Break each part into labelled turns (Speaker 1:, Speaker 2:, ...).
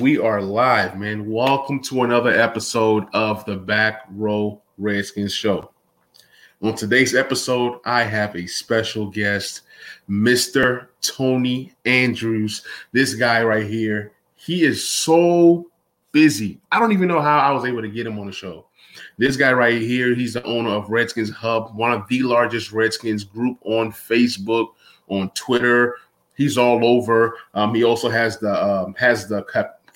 Speaker 1: We are live, man. Welcome to another episode of the Back Row Redskins Show. On today's episode, I have a special guest, Mr. Tony Andrews. This guy right here, he is so busy. I don't even know how I was able to get him on the show. This guy right here, he's the owner of Redskins Hub, one of the largest Redskins group on Facebook, on Twitter. He's all over. Um, he also has the um, has the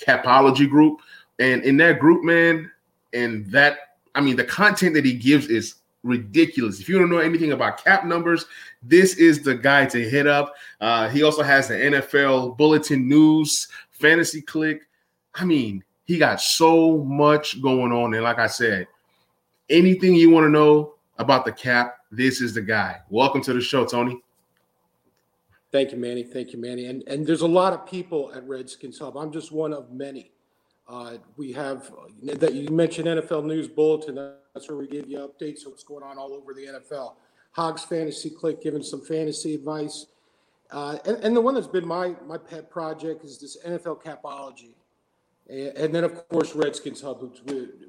Speaker 1: Capology group, and in that group, man, and that I mean, the content that he gives is ridiculous. If you don't know anything about cap numbers, this is the guy to hit up. Uh, he also has the NFL Bulletin News, Fantasy Click. I mean, he got so much going on. And like I said, anything you want to know about the cap, this is the guy. Welcome to the show, Tony.
Speaker 2: Thank you, Manny. Thank you, Manny. And and there's a lot of people at Redskins Hub. I'm just one of many. Uh, we have uh, that you mentioned NFL News Bulletin. That's where we give you updates of what's going on all over the NFL. Hogs Fantasy Click giving some fantasy advice. Uh, and, and, the one that's been my my pet project is this NFL Capology. And, and then, of course, Redskins Hub, which,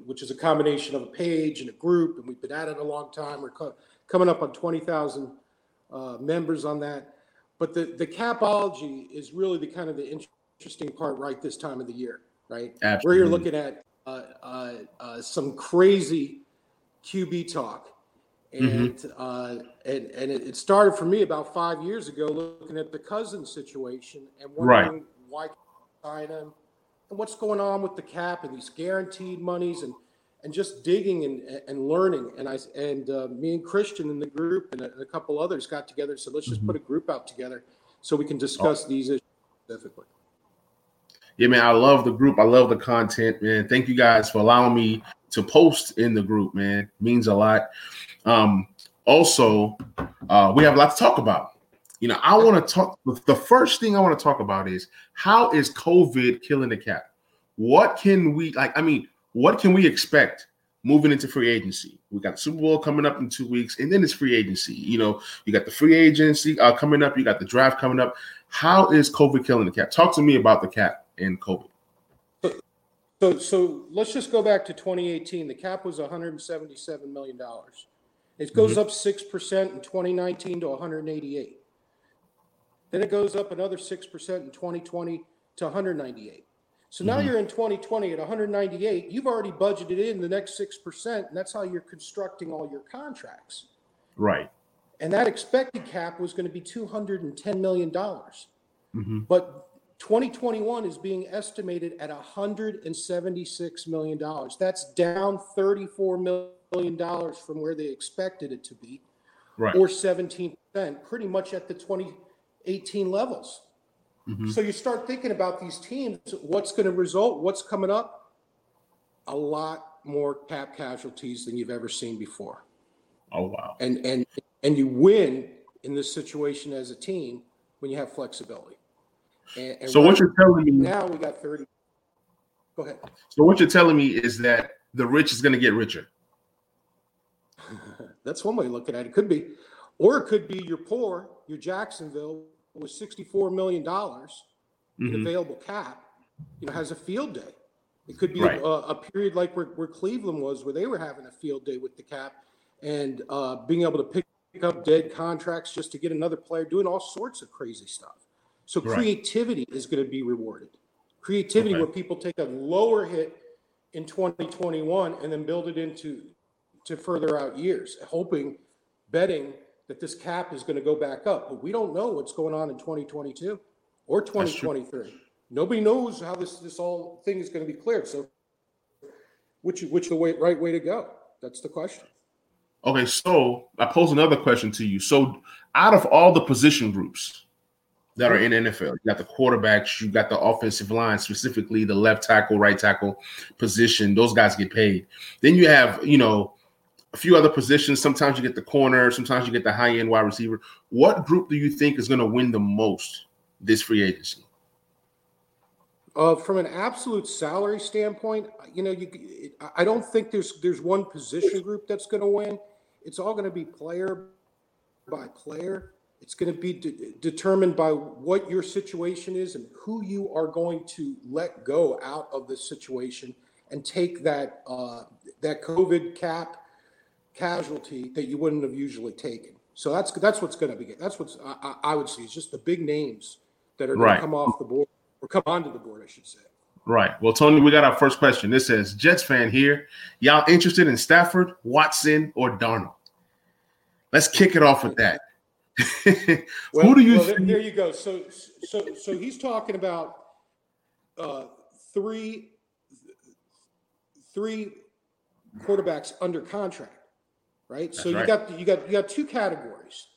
Speaker 2: which, is a combination of a page and a group. And we've been at it a long time. We're co- coming up on 20,000 uh, members on that. But the, the capology is really the kind of the interesting part right this time of the year, right?
Speaker 1: Absolutely.
Speaker 2: Where you're looking at uh, uh, uh, some crazy QB talk. And, mm-hmm. uh, and and it started for me about five years ago, looking at the Cousins situation and wondering right. why sign him and what's going on with the cap and these guaranteed monies and and just digging and, and learning. And I and uh, me and Christian in the group and a, and a, couple others got together and said, let's just mm-hmm. put a group out together so we can discuss oh. these issues specifically.
Speaker 1: Yeah, man, I love the group. I love the content, man. Thank you guys for allowing me to post in the group, man. It means a lot. Um, also, uh, we have a lot to talk about. You know, I want to talk. The first thing I want to talk about is how is COVID killing the cap? What can we like? I mean, what can we expect moving into free agency? We got the Super Bowl coming up in two weeks, and then it's free agency. You know, you got the free agency uh, coming up, you got the draft coming up. How is COVID killing the cap? Talk to me about the cap and COVID.
Speaker 2: So, so let's just go back to 2018. The cap was 177 million dollars. It goes mm-hmm. up six percent in 2019 to 188. Then it goes up another six percent in 2020 to 198. So now mm-hmm. you're in 2020 at 198. You've already budgeted in the next 6%, and that's how you're constructing all your contracts.
Speaker 1: Right.
Speaker 2: And that expected cap was going to be $210 million.
Speaker 1: Mm-hmm.
Speaker 2: But 2021 is being estimated at $176 million. That's down $34 million from where they expected it to be,
Speaker 1: right.
Speaker 2: or 17%, pretty much at the 2018 levels. Mm-hmm. So you start thinking about these teams, what's going to result, what's coming up? A lot more cap casualties than you've ever seen before.
Speaker 1: Oh wow.
Speaker 2: And and and you win in this situation as a team when you have flexibility.
Speaker 1: And, and so what you're telling me
Speaker 2: now we got 30. Go ahead.
Speaker 1: So what you're telling me is that the rich is going to get richer.
Speaker 2: That's one way to look at it. It could be, or it could be you're poor, you're Jacksonville, with $64 million in available cap, you know, has a field day. It could be right. a, a, period like where, where Cleveland was, where they were having a field day with the cap and uh, being able to pick up dead contracts just to get another player, doing all sorts of crazy stuff. So right. creativity is going to be rewarded. Creativity okay. where people take a lower hit in 2021 and then build it into to further out years, hoping, betting that this cap is going to go back up, but we don't know what's going on in 2022 or 2023. Nobody knows how this this all thing is going to be cleared. So, which which the way, right way to go? That's the question.
Speaker 1: Okay, so I pose another question to you. So, out of all the position groups that are in NFL, you got the quarterbacks, you got the offensive line, specifically the left tackle, right tackle position. Those guys get paid. Then you have, you know, a few other positions. Sometimes you get the corner, sometimes you get the high end wide receiver. What group do you think is going to win the most this free agency?
Speaker 2: Uh, from an absolute salary standpoint, you know, you, I don't think there's there's one position group that's going to win. It's all going to be player by player. It's going to be de- determined by what your situation is and who you are going to let go out of the situation and take that uh, that COVID cap casualty that you wouldn't have usually taken. So that's that's what's going to be. That's what's I, I would see. It's just the big names that are going right. to come off the board or come onto the board, I should say.
Speaker 1: Right. Well, Tony, we got our first question. This says Jets fan here. Y'all interested in Stafford, Watson, or Darnold? Let's kick it off with that.
Speaker 2: well, Who do you? Well, there, there, you go. So, so, so he's talking about uh, three, three quarterbacks under contract, right? That's so you right. got you got you got two categories,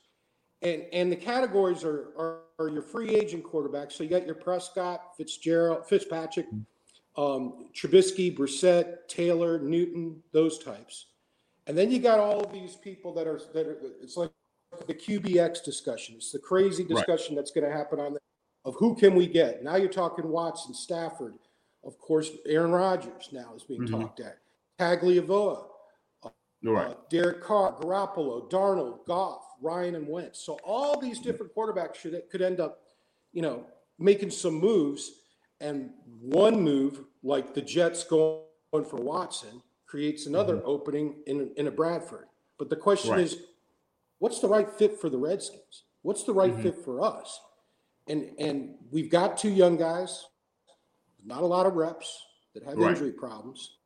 Speaker 2: and and the categories are, are are your free agent quarterbacks. So you got your Prescott, Fitzgerald, Fitzpatrick, um, Trubisky, Brissett, Taylor, Newton, those types, and then you got all of these people that are that are. It's like the QBX discussion. It's the crazy discussion right. that's going to happen on the of who can we get. Now you're talking Watson, Stafford, of course, Aaron Rodgers now is being mm-hmm. talked at. Tagovailoa, right. uh, Derek Carr, Garoppolo, Darnold, Goff, Ryan, and Wentz. So all these different quarterbacks should could end up, you know, making some moves. And one move, like the Jets going for Watson, creates another mm-hmm. opening in in a Bradford. But the question right. is, what's the right fit for the Redskins? What's the right mm-hmm. fit for us? And and we've got two young guys, not a lot of reps that have right. injury problems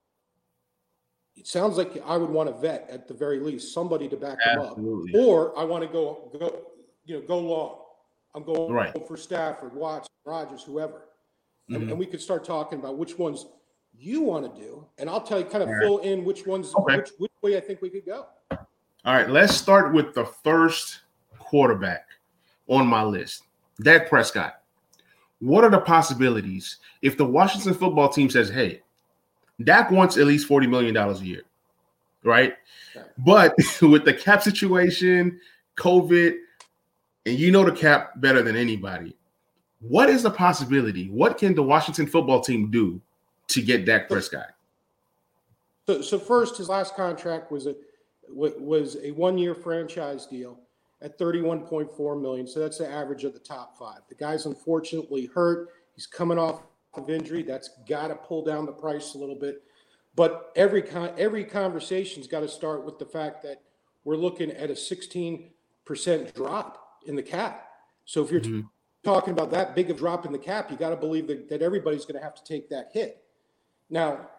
Speaker 2: it sounds like I would want a vet at the very least, somebody to back Absolutely. them up, or I want to go go you know go long. I'm going right. for Stafford, Watts, Rodgers, whoever, mm-hmm. and, and, we could start talking about which ones you want to do, and I'll tell you kind of All fill right. in which ones okay. which, which way I think we could go.
Speaker 1: All right, let's start with the first quarterback on my list, Dak Prescott. What are the possibilities if the Washington football team says, "Hey, Dak wants at least $40 million a year, right? But with the cap situation, COVID, and you know the cap better than anybody, what is the possibility? What can the Washington football team do to get Dak Prescott?
Speaker 2: So, so first, his last contract was a was a one year franchise deal at 31.4 million. So that's the average of the top five. The guy's unfortunately hurt. He's coming off of injury. That's got to pull down the price a little bit. But every con- every conversation's got to start with the fact that we're looking at a 16% drop in the cap. So if you're mm-hmm. t- talking about that big of drop in the cap, you got to believe that, that everybody's going to have to take that hit. Now,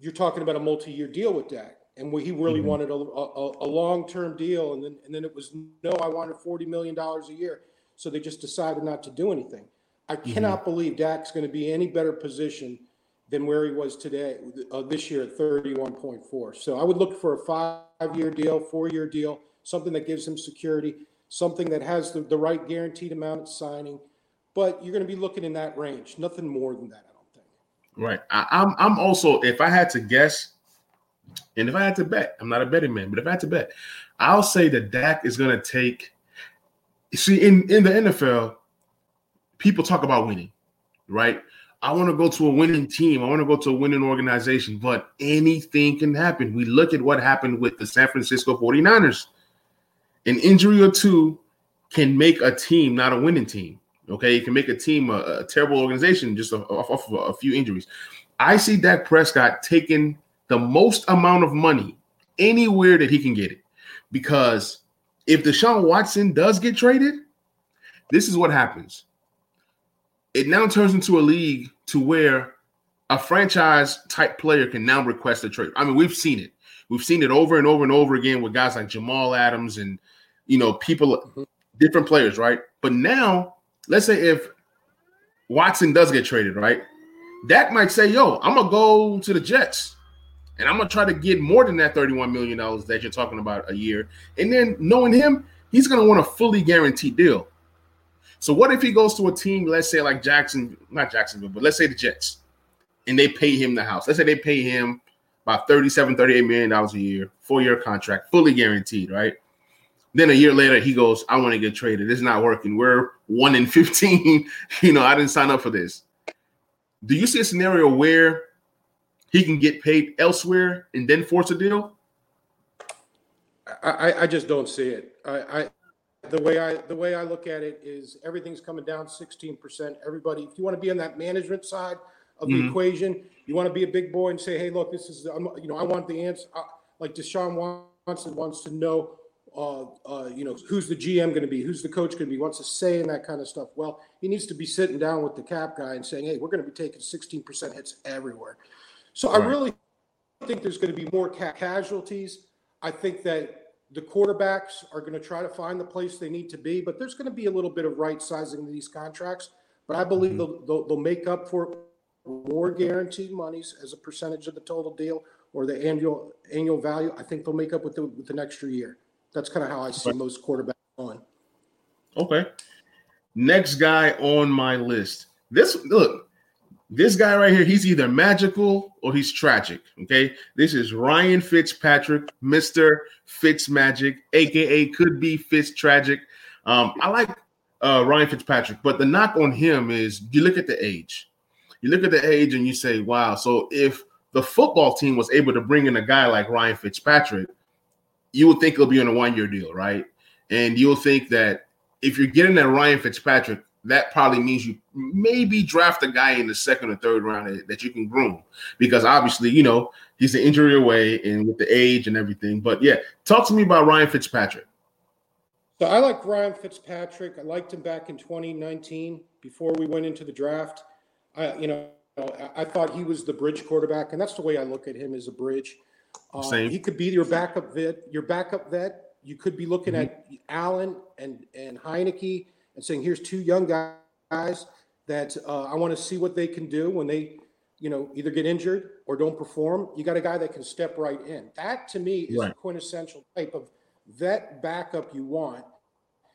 Speaker 2: you're talking about a multi-year deal with Dak, and he really mm-hmm. wanted a, a, a long-term deal, and then and then it was no, I wanted forty million dollars a year, so they just decided not to do anything. I mm-hmm. cannot believe Dak's going to be any better position than where he was today, uh, this year at 31.4. So I would look for a five-year deal, four-year deal, something that gives him security, something that has the, the right guaranteed amount of signing. But you're going to be looking in that range, nothing more than that, I don't think.
Speaker 1: Right. I, I'm I'm also, if I had to guess, and if I had to bet, I'm not a betting man, but if I had to bet, I'll say that Dak is going to take. See, in in the NFL, people talk about winning, right? I want to go to a winning team. I want to go to a winning organization, but anything can happen. We look at what happened with the San Francisco 49ers. An injury or two can make a team not a winning team. Okay, it can make a team a, a terrible organization just off, off of a, a few injuries. I see Dak Prescott taking the most amount of money anywhere that he can get it. Because if Deshaun Watson does get traded, this is what happens it now turns into a league to where a franchise type player can now request a trade. I mean, we've seen it. We've seen it over and over and over again with guys like Jamal Adams and you know people, different players, right? But now, let's say if Watson does get traded, right? Dak might say, "Yo, I'm gonna go to the Jets, and I'm gonna try to get more than that 31 million dollars that you're talking about a year." And then knowing him, he's gonna want a fully guaranteed deal. So what if he goes to a team, let's say like Jackson, not Jacksonville, but let's say the Jets, and they pay him the house. Let's say they pay him about 37, 38 million dollars a year, four-year contract, fully guaranteed, right? Then a year later, he goes, I want to get traded. It's not working. We're one in 15. you know, I didn't sign up for this. Do you see a scenario where he can get paid elsewhere and then force a deal?
Speaker 2: I, I just don't see it. I, I the way I the way I look at it is everything's coming down 16%. Everybody, if you want to be on that management side of the mm-hmm. equation, you want to be a big boy and say, "Hey, look, this is I'm, you know I want the answer." Uh, like Deshaun Watson wants to know, uh, uh, you know, who's the GM going to be, who's the coach going to be, wants to say and that kind of stuff. Well, he needs to be sitting down with the cap guy and saying, "Hey, we're going to be taking 16% hits everywhere." So right. I really think there's going to be more ca- casualties. I think that the quarterbacks are going to try to find the place they need to be, but there's going to be a little bit of right sizing these contracts. But I believe mm-hmm. they'll, they'll, they'll, make up for more guaranteed monies as a percentage of the total deal or the annual annual value. I think they'll make up with the with an extra year. That's kind of how I see okay. most quarterbacks going.
Speaker 1: Okay. Next guy on my list. This look, this guy right here, he's either magical or he's tragic. Okay. This is Ryan Fitzpatrick, Mr. Fitzmagic, aka could be Fitz tragic. Um, I like uh, Ryan Fitzpatrick, but the knock on him is you look at the age. You look at the age and you say, wow. So if the football team was able to bring in a guy like Ryan Fitzpatrick, you would think it'll be on a one year deal, right? And you'll think that if you're getting that Ryan Fitzpatrick, that probably means you maybe draft a guy in the second or third round that, you can groom because obviously, you know, he's an injury away and with the age and everything. But yeah, talk to me about Ryan Fitzpatrick.
Speaker 2: So I like Ryan Fitzpatrick. I liked him back in 2019 before we went into the draft. I, you know, I thought he was the bridge quarterback, and that's the way I look at him as a bridge. Uh, Same. He could be your backup vet. Your backup vet. You could be looking mm-hmm. at Allen and and Heinicke and saying, here's two young guys that uh, I want to see what they can do when they, you know, either get injured or don't perform. You got a guy that can step right in. That to me is right. a quintessential type of vet backup you want.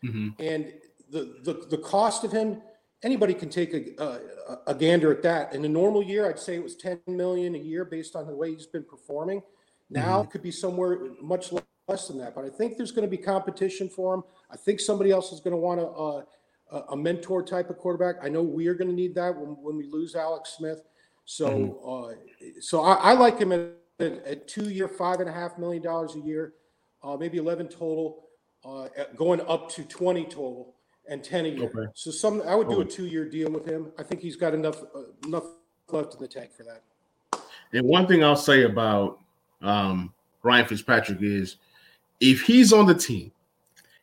Speaker 2: Mm-hmm. And the, the the cost of him, anybody can take a, a, a gander at that. In a normal year, I'd say it was 10 million a year based on the way he's been performing. Now mm-hmm. it could be somewhere much less than that. But I think there's going to be competition for him. I think somebody else is going to want a, a, a mentor type of quarterback. I know we are going to need that when, when we lose Alex Smith. So, mm-hmm. uh, so I, I, like him at, at, two year, five and a half million dollars a year, uh, maybe 11 total, uh, going up to 20 total and 10 a year. Okay. So some, I would do a two year deal with him. I think he's got enough, uh, enough left in the tank for that.
Speaker 1: And one thing I'll say about um, Ryan Fitzpatrick is if he's on the team,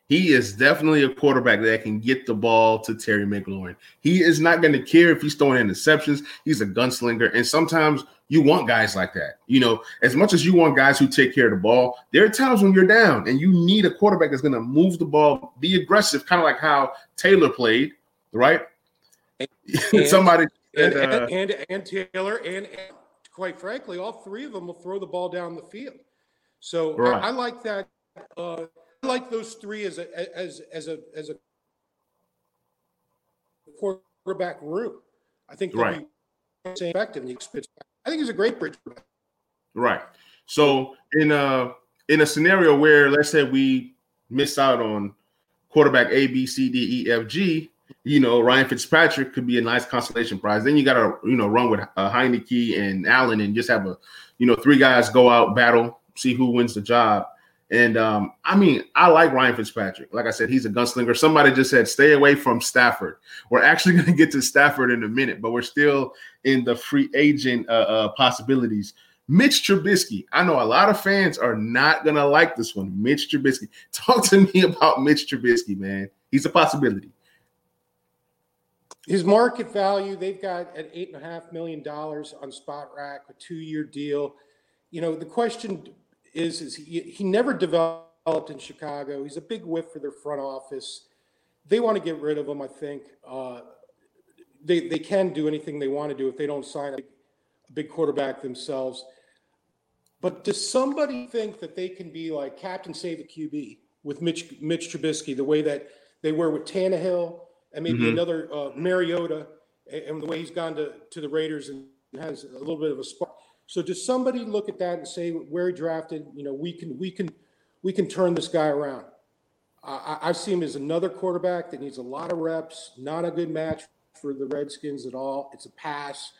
Speaker 1: he is definitely a quarterback that can get the ball to Terry McLaurin. He is not going to care if he's throwing interceptions. He's a gunslinger. And sometimes you want guys like that. You know, as much as you want guys who take care of the ball, there are times when you're down and you need a quarterback that's going to move the ball, be aggressive, kind of like how Taylor played, right?
Speaker 2: And, Somebody and, uh, and, and, and, Taylor and, quite frankly, all three of them will throw the ball down the field. So right. I, I like that uh, I like those three as a as as a as a quarterback room. I think right. effective. And I think he's a great bridge.
Speaker 1: Right. So in a in a scenario where let's say we miss out on quarterback A, B, C, D, E, F, G, you know, Ryan Fitzpatrick could be a nice consolation prize. Then you got to, you know, run with uh, Heinicke and Allen and just have a, you know, three guys go out, battle, see who wins the job. And um, I mean, I like Ryan Fitzpatrick. Like I said, he's a gunslinger. Somebody just said, stay away from Stafford. We're actually going to get to Stafford in a minute, but we're still in the free agent uh, uh, possibilities. Mitch Trubisky. I know a lot of fans are not going to like this one. Mitch Trubisky. Talk to me about Mitch Trubisky, man. He's a possibility.
Speaker 2: His market value, they've got at eight and a half million dollars on Spotrac, a two-year deal. You know, the question is is he he never developed in Chicago. He's a big whiff for their front office. They want to get rid of him. I think uh, they they can do anything they want to do if they don't sign a big quarterback themselves. But does somebody think that they can be like Captain Save a QB with Mitch Mitch Trubisky, the way that they were with Tannehill and maybe mm-hmm. another uh, Mariota, and the way he's gone to, to the Raiders and has a little bit of a spark. So does somebody look at that and say, where he drafted, you know, we can we can we can turn this guy around? I, I see him as another quarterback that needs a lot of reps, not a good match for the Redskins at all. It's a pass.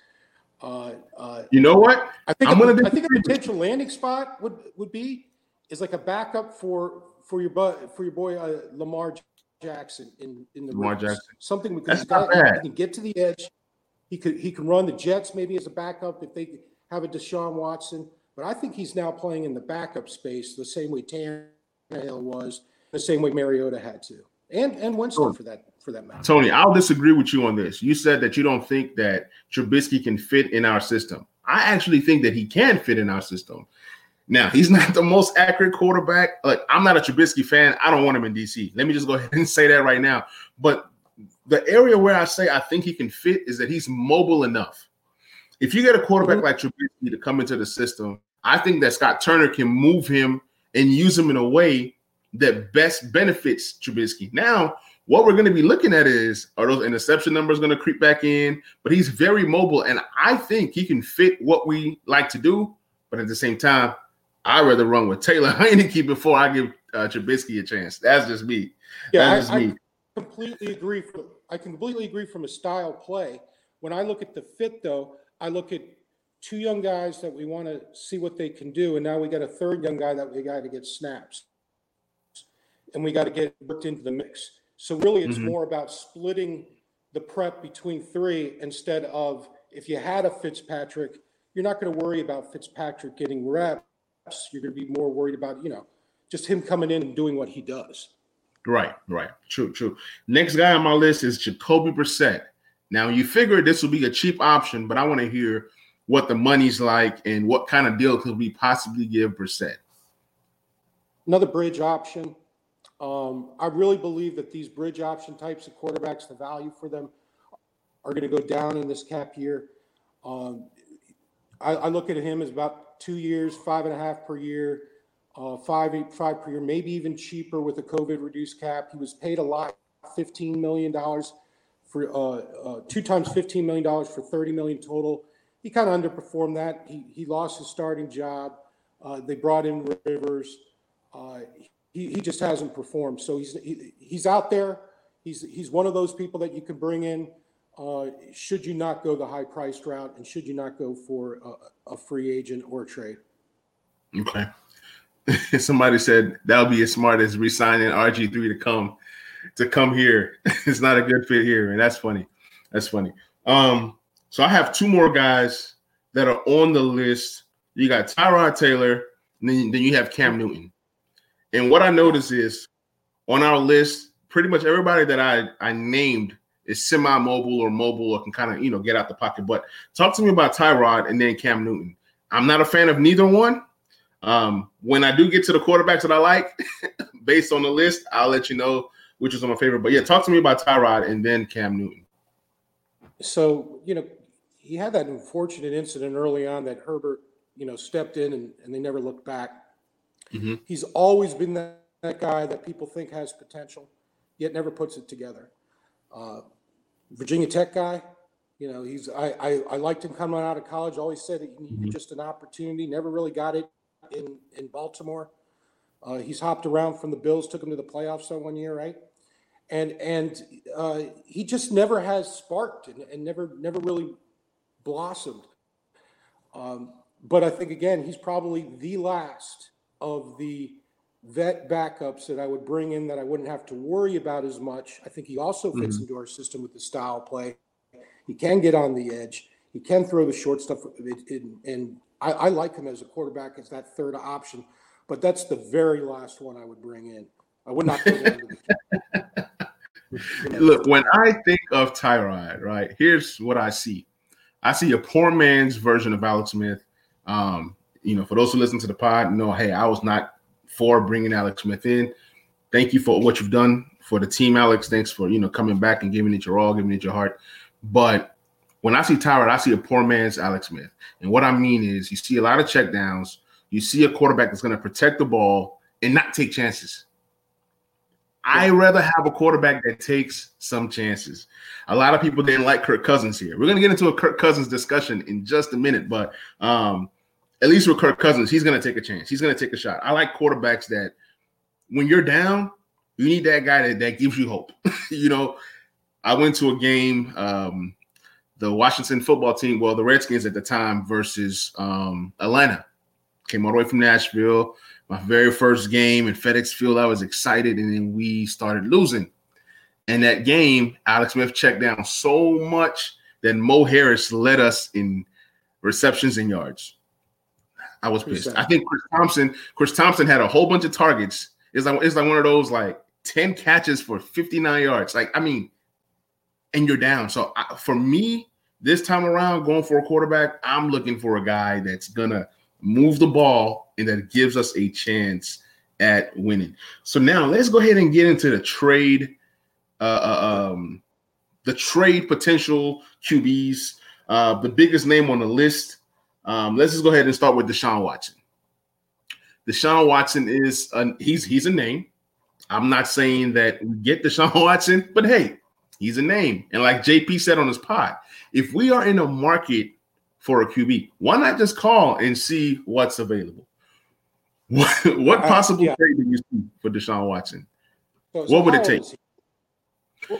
Speaker 1: Uh, uh, you know what?
Speaker 2: I think I'm a, gonna I think a potential landing spot would would be is like a backup for for your but for your boy uh, Lamar Jackson in in the
Speaker 1: Lamar Jackson.
Speaker 2: something because he can get to the edge. He could he can run the Jets maybe as a backup if they have a Deshaun Watson. But I think he's now playing in the backup space the same way Tannehill was, the same way Mariota had to, and and Winston oh. for that for that matter.
Speaker 1: Tony, I'll disagree with you on this. You said that you don't think that Trubisky can fit in our system. I actually think that he can fit in our system. Now, he's not the most accurate quarterback. Like, I'm not a Trubisky fan. I don't want him in DC. Let me just go ahead and say that right now. But the area where I say I think he can fit is that he's mobile enough. If you get a quarterback mm-hmm. like Trubisky to come into the system, I think that Scott Turner can move him and use him in a way that best benefits Trubisky. Now, what we're going to be looking at is are those interception numbers going to creep back in? But he's very mobile, and I think he can fit what we like to do. But at the same time, I'd rather run with Taylor Heinicke before I give uh, Trubisky a chance. That's just me.
Speaker 2: Yeah, That's I, me. I completely agree. From, I completely agree from a style play. When I look at the fit, though, I look at two young guys that we want to see what they can do, and now we got a third young guy that we got to get snaps, and we got to get worked into the mix. So really, it's mm-hmm. more about splitting the prep between three instead of if you had a Fitzpatrick, you're not going to worry about Fitzpatrick getting reps. You're going to be more worried about you know just him coming in and doing what he does.
Speaker 1: Right, right, true, true. Next guy on my list is Jacoby Brissett. Now you figure this will be a cheap option, but I want to hear what the money's like and what kind of deal could we possibly give Brissett.
Speaker 2: Another bridge option. Um, I really believe that these bridge option types of quarterbacks, the value for them are going to go down in this cap year. Um, I, I, look at him as about two years, five and a half per year, uh, five five per year, maybe even cheaper with a COVID reduced cap. He was paid a lot, fifteen million dollars for uh, uh, two times fifteen million dollars for 30 million total. He kind of underperformed that. He he lost his starting job. Uh, they brought in Rivers. Uh, he, he just hasn't performed. So he's he, he's out there. He's he's one of those people that you can bring in. Uh, should you not go the high priced route, and should you not go for a, a free agent or trade?
Speaker 1: Okay. Somebody said that would be as smart as resigning RG three to come to come here. it's not a good fit here, and that's funny. That's funny. Um, so I have two more guys that are on the list. You got Tyrod Taylor, then, then you have Cam Newton. And what I notice is on our list, pretty much everybody that I, I named is semi-mobile or mobile or can kind of you know get out the pocket. But talk to me about Tyrod and then Cam Newton. I'm not a fan of neither one. Um, when I do get to the quarterbacks that I like, based on the list, I'll let you know which is my favorite. But yeah, talk to me about Tyrod and then Cam Newton.
Speaker 2: So you know, he had that unfortunate incident early on that Herbert you know stepped in and, and they never looked back. Mm-hmm. He's always been that, that, guy that people think has potential, yet never puts it together. Uh, Virginia Tech guy, you know, he's I, I, I liked him coming out of college. Always said that he needed mm-hmm. just an opportunity. Never really got it in in Baltimore. Uh, he's hopped around from the Bills, took him to the playoffs that one year, right? And and uh, he just never has sparked and, and never never really blossomed. Um, but I think again, he's probably the last of the vet backups that I would bring in that I wouldn't have to worry about as much. I think he also fits mm-hmm. into our system with the style play. He can get on the edge. He can throw the short stuff, and I, I like him as a quarterback as that third option. But that's the very last one I would bring in. I would not.
Speaker 1: Look, when I think of Tyrod, right? Here's what I see. I see a poor man's version of Alex Smith. Um, you know, for those who listen to the pod, know, hey, I was not for bringing Alex Smith in. Thank you for what you've done for the team, Alex. Thanks for you know coming back and giving it your all, giving it your heart. But when I see Tyrod, I see a poor man's Alex Smith. And what I mean is, you see a lot of checkdowns. You see a quarterback that's going to protect the ball and not take chances. I rather have a quarterback that takes some chances. A lot of people didn't like Kirk Cousins here. We're going to get into a Kirk Cousins discussion in just a minute, but um, at least with Kirk Cousins, he's going to take a chance. He's going to take a shot. I like quarterbacks that when you're down, you need that guy that, that gives you hope. you know, I went to a game, um, the Washington football team, well, the Redskins at the time versus um, Atlanta. Came all the way from Nashville. My very first game in FedEx Field, I was excited, and then we started losing. And that game, Alex Smith checked down so much that Mo Harris led us in receptions and yards. I was pissed. I think Chris Thompson, Chris Thompson had a whole bunch of targets. It's like it's like one of those like 10 catches for 59 yards. Like, I mean, and you're down. So I, for me, this time around, going for a quarterback, I'm looking for a guy that's gonna move the ball and that gives us a chance at winning. So now let's go ahead and get into the trade, uh, uh um, the trade potential QBs. Uh, the biggest name on the list um, let's just go ahead and start with Deshaun Watson. Deshaun Watson is a, he's he's a name. I'm not saying that we get Deshaun Watson, but hey, he's a name. And like JP said on his pod, if we are in a market for a QB, why not just call and see what's available? What, what uh, possible uh, yeah. trade do you see for Deshaun Watson? So, so what would it take?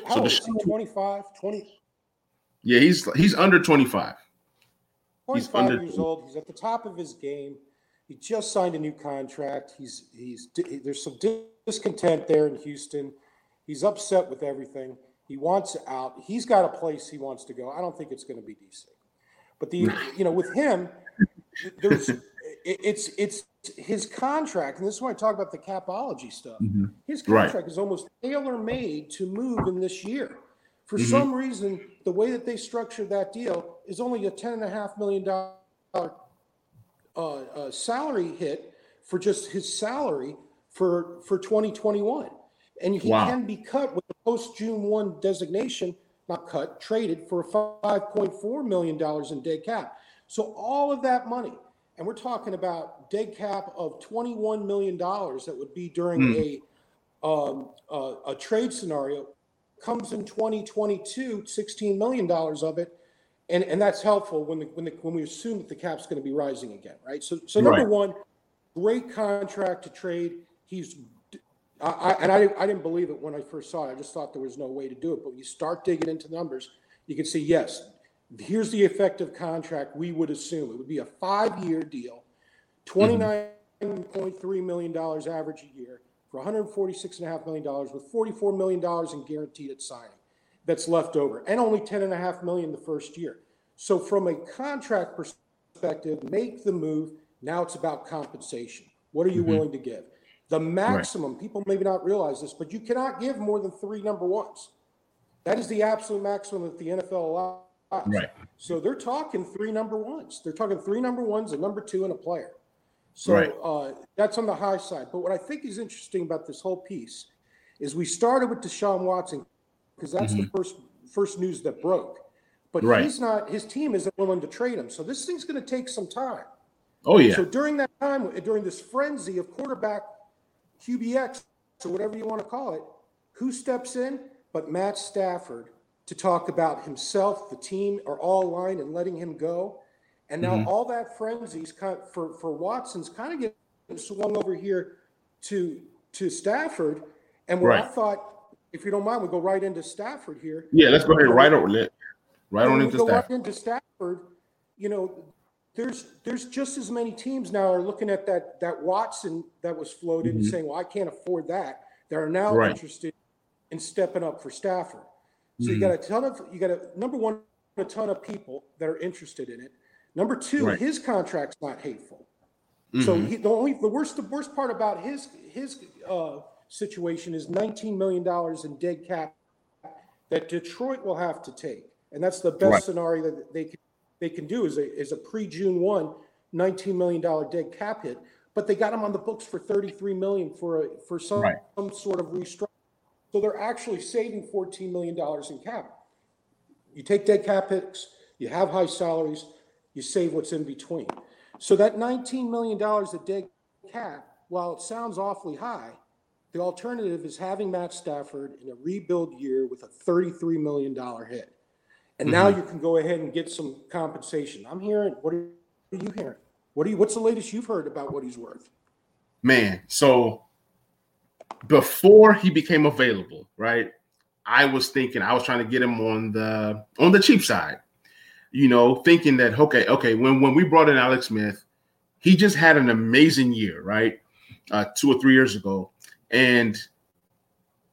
Speaker 2: How so Deshaun, 25, 20?
Speaker 1: Yeah, he's he's under 25.
Speaker 2: 25 years old. He's at the top of his game. He just signed a new contract. He's he's there's some discontent there in Houston. He's upset with everything. He wants out. He's got a place he wants to go. I don't think it's going to be DC. But the you know with him, there's it's it's his contract, and this is why I talk about the capology stuff. Mm-hmm. His contract right. is almost tailor made to move in this year. For mm-hmm. some reason, the way that they structured that deal is only a ten and a half million dollar uh, uh, salary hit for just his salary for for 2021, and he wow. can be cut with the post June one designation, not cut, traded for 5.4 million dollars in dead cap. So all of that money, and we're talking about dead cap of 21 million dollars that would be during mm. a um, uh, a trade scenario comes in 2022, $16 million of it. And, and that's helpful when the, when the, when we assume that the cap's going to be rising again, right? So so number right. one, great contract to trade. He's I, and I, I didn't believe it when I first saw it. I just thought there was no way to do it. But when you start digging into numbers, you can see yes, here's the effective contract we would assume. It would be a five-year deal, mm-hmm. $29.3 million average a year for $146.5 million with $44 million in guaranteed at signing that's left over and only 10.5 million the first year. So from a contract perspective, make the move. Now it's about compensation. What are you mm-hmm. willing to give? The maximum, right. people maybe not realize this, but you cannot give more than three number ones. That is the absolute maximum that the NFL allows.
Speaker 1: Right.
Speaker 2: So they're talking three number ones. They're talking three number ones, a number two, and a player. So right. uh, that's on the high side. But what I think is interesting about this whole piece is we started with Deshaun Watson because that's mm-hmm. the first first news that broke. But right. he's not. His team isn't willing to trade him. So this thing's going to take some time.
Speaker 1: Oh yeah.
Speaker 2: So during that time, during this frenzy of quarterback QBX or whatever you want to call it, who steps in but Matt Stafford to talk about himself, the team are all aligned and letting him go and now mm-hmm. all that frenzy's kind of, for for Watson's kind of getting swung over here to to Stafford. And where right. I thought, if you don't mind, we go right into Stafford here.
Speaker 1: Yeah, let's go ahead right on it. Right on into Stafford. Right
Speaker 2: into Stafford. You know, there's there's just as many teams now are looking at that that Watson that was floated mm-hmm. and saying, well, I can't afford that. That are now right. interested in stepping up for Stafford. So mm-hmm. you got a ton of you got a number one a ton of people that are interested in it. Number two, right. his contract's not hateful. Mm-hmm. So he, the only the worst the worst part about his his uh, situation is 19 million dollars in dead cap that Detroit will have to take, and that's the best right. scenario that they can they can do is a is a pre June one 19 million dollar dead cap hit, but they got him on the books for 33 million for a for some right. some sort of restructure. So they're actually saving 14 million dollars in cap. You take dead cap hits, you have high salaries you save what's in between. So that $19 million of dead cap, while it sounds awfully high, the alternative is having Matt Stafford in a rebuild year with a $33 million hit. And mm-hmm. now you can go ahead and get some compensation. I'm hearing, what are you hearing? What are you, what's the latest you've heard about what he's worth?
Speaker 1: Man, so before he became available, right? I was thinking I was trying to get him on the on the cheap side you know, thinking that okay, okay, when when we brought in Alex Smith, he just had an amazing year, right? Uh, two or three years ago, and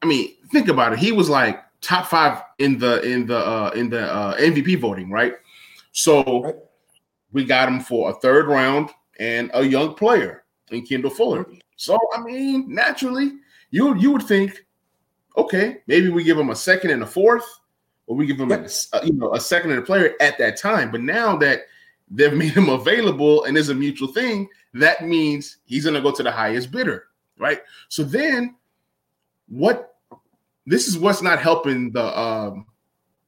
Speaker 1: I mean, think about it. He was like top five in the in the uh, in the uh, MVP voting, right? So right. we got him for a third round and a young player in Kendall Fuller. So I mean, naturally, you you would think, okay, maybe we give him a second and a fourth, or we give him yep. a, you know a second and a player at that time. But now that they've made him available and is a mutual thing, that means he's going to go to the highest bidder, right? So then, what? This is what's not helping the um,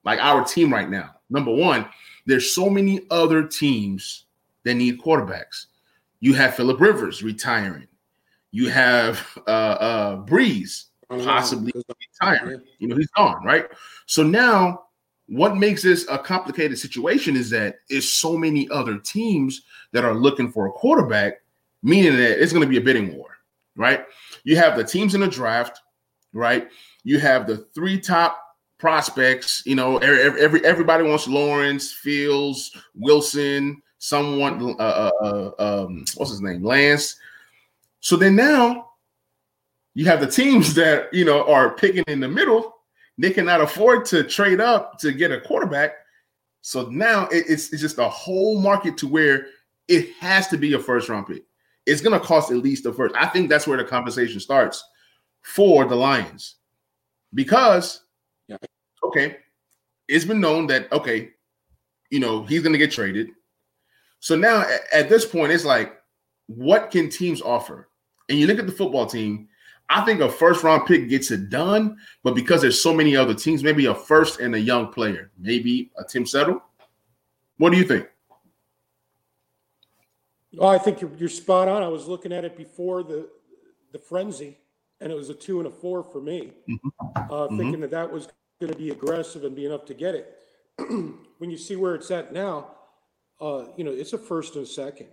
Speaker 1: like our team right now. Number one, there's so many other teams that need quarterbacks. You have Philip Rivers retiring. You have uh, uh, Brees possibly retiring. You know, he's gone, right? So now, what makes this a complicated situation is that it's so many other teams that are looking for a quarterback, meaning that it's going to be a bidding war, right? You have the teams in the draft, right? You have the three top prospects. You know, every, every everybody wants Lawrence, Fields, Wilson, someone, uh, uh, uh, um, what's his name, Lance. So then now you have the teams that you know are picking in the middle. They cannot afford to trade up to get a quarterback. So now it, it's, it's just a whole market to where it has to be a first round pick. It's going to cost at least the first. I think that's where the conversation starts for the Lions because, yeah. okay, it's been known that, okay, you know, he's going to get traded. So now at, at this point, it's like, what can teams offer? And you look at the football team, I think a first round pick gets it done, but because there's so many other teams, maybe a first and a young player, maybe a Tim Settle. What do you think?
Speaker 2: Oh, I think you're, you're spot on. I was looking at it before the the frenzy, and it was a two and a four for me, mm-hmm. Uh, mm-hmm. thinking that that was going to be aggressive and be enough to get it. when you see where it's at now, uh, you know it's a first and a second.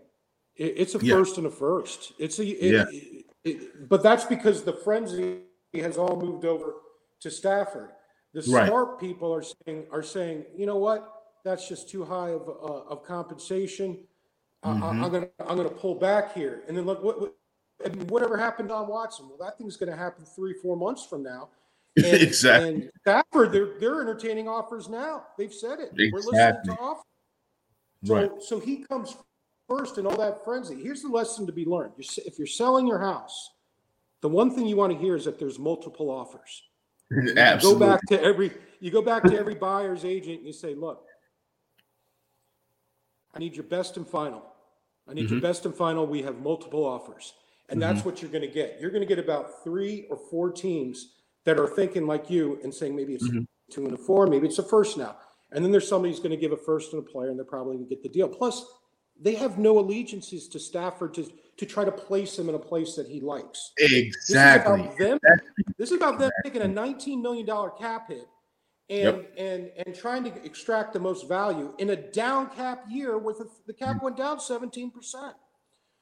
Speaker 2: It, it's a yeah. first and a first. It's a it, yeah. It, but that's because the frenzy has all moved over to Stafford. The right. smart people are saying are saying, you know what? That's just too high of uh, of compensation. Mm-hmm. I, am gonna I'm gonna pull back here. And then look what, what and whatever happened on Watson. Well, that thing's gonna happen three four months from now.
Speaker 1: And, exactly.
Speaker 2: And Stafford, they're they're entertaining offers now. They've said it. Exactly. We're listening to offers. So, right. so he comes first in all that frenzy. Here's the lesson to be learned. If you're selling your house, the one thing you want to hear is that there's multiple offers.
Speaker 1: Absolutely.
Speaker 2: go back to every you go back to every buyer's agent and you say, look, I need your best and final. I need mm-hmm. your best and final. We have multiple offers. And mm-hmm. that's what you're going to get. You're going to get about three or four teams that are thinking like you and saying maybe it's mm-hmm. two and a four, maybe it's a first now. And then there's somebody who's going to give a first and a player, and they're probably going to get the deal. Plus, they have no allegiances to Stafford to, to try to place him in a place that he likes.
Speaker 1: Exactly.
Speaker 2: This is about them, this is about them taking a $19 million cap hit and, yep. and, and trying to extract the most value in a down cap year where the, the cap went down 17%.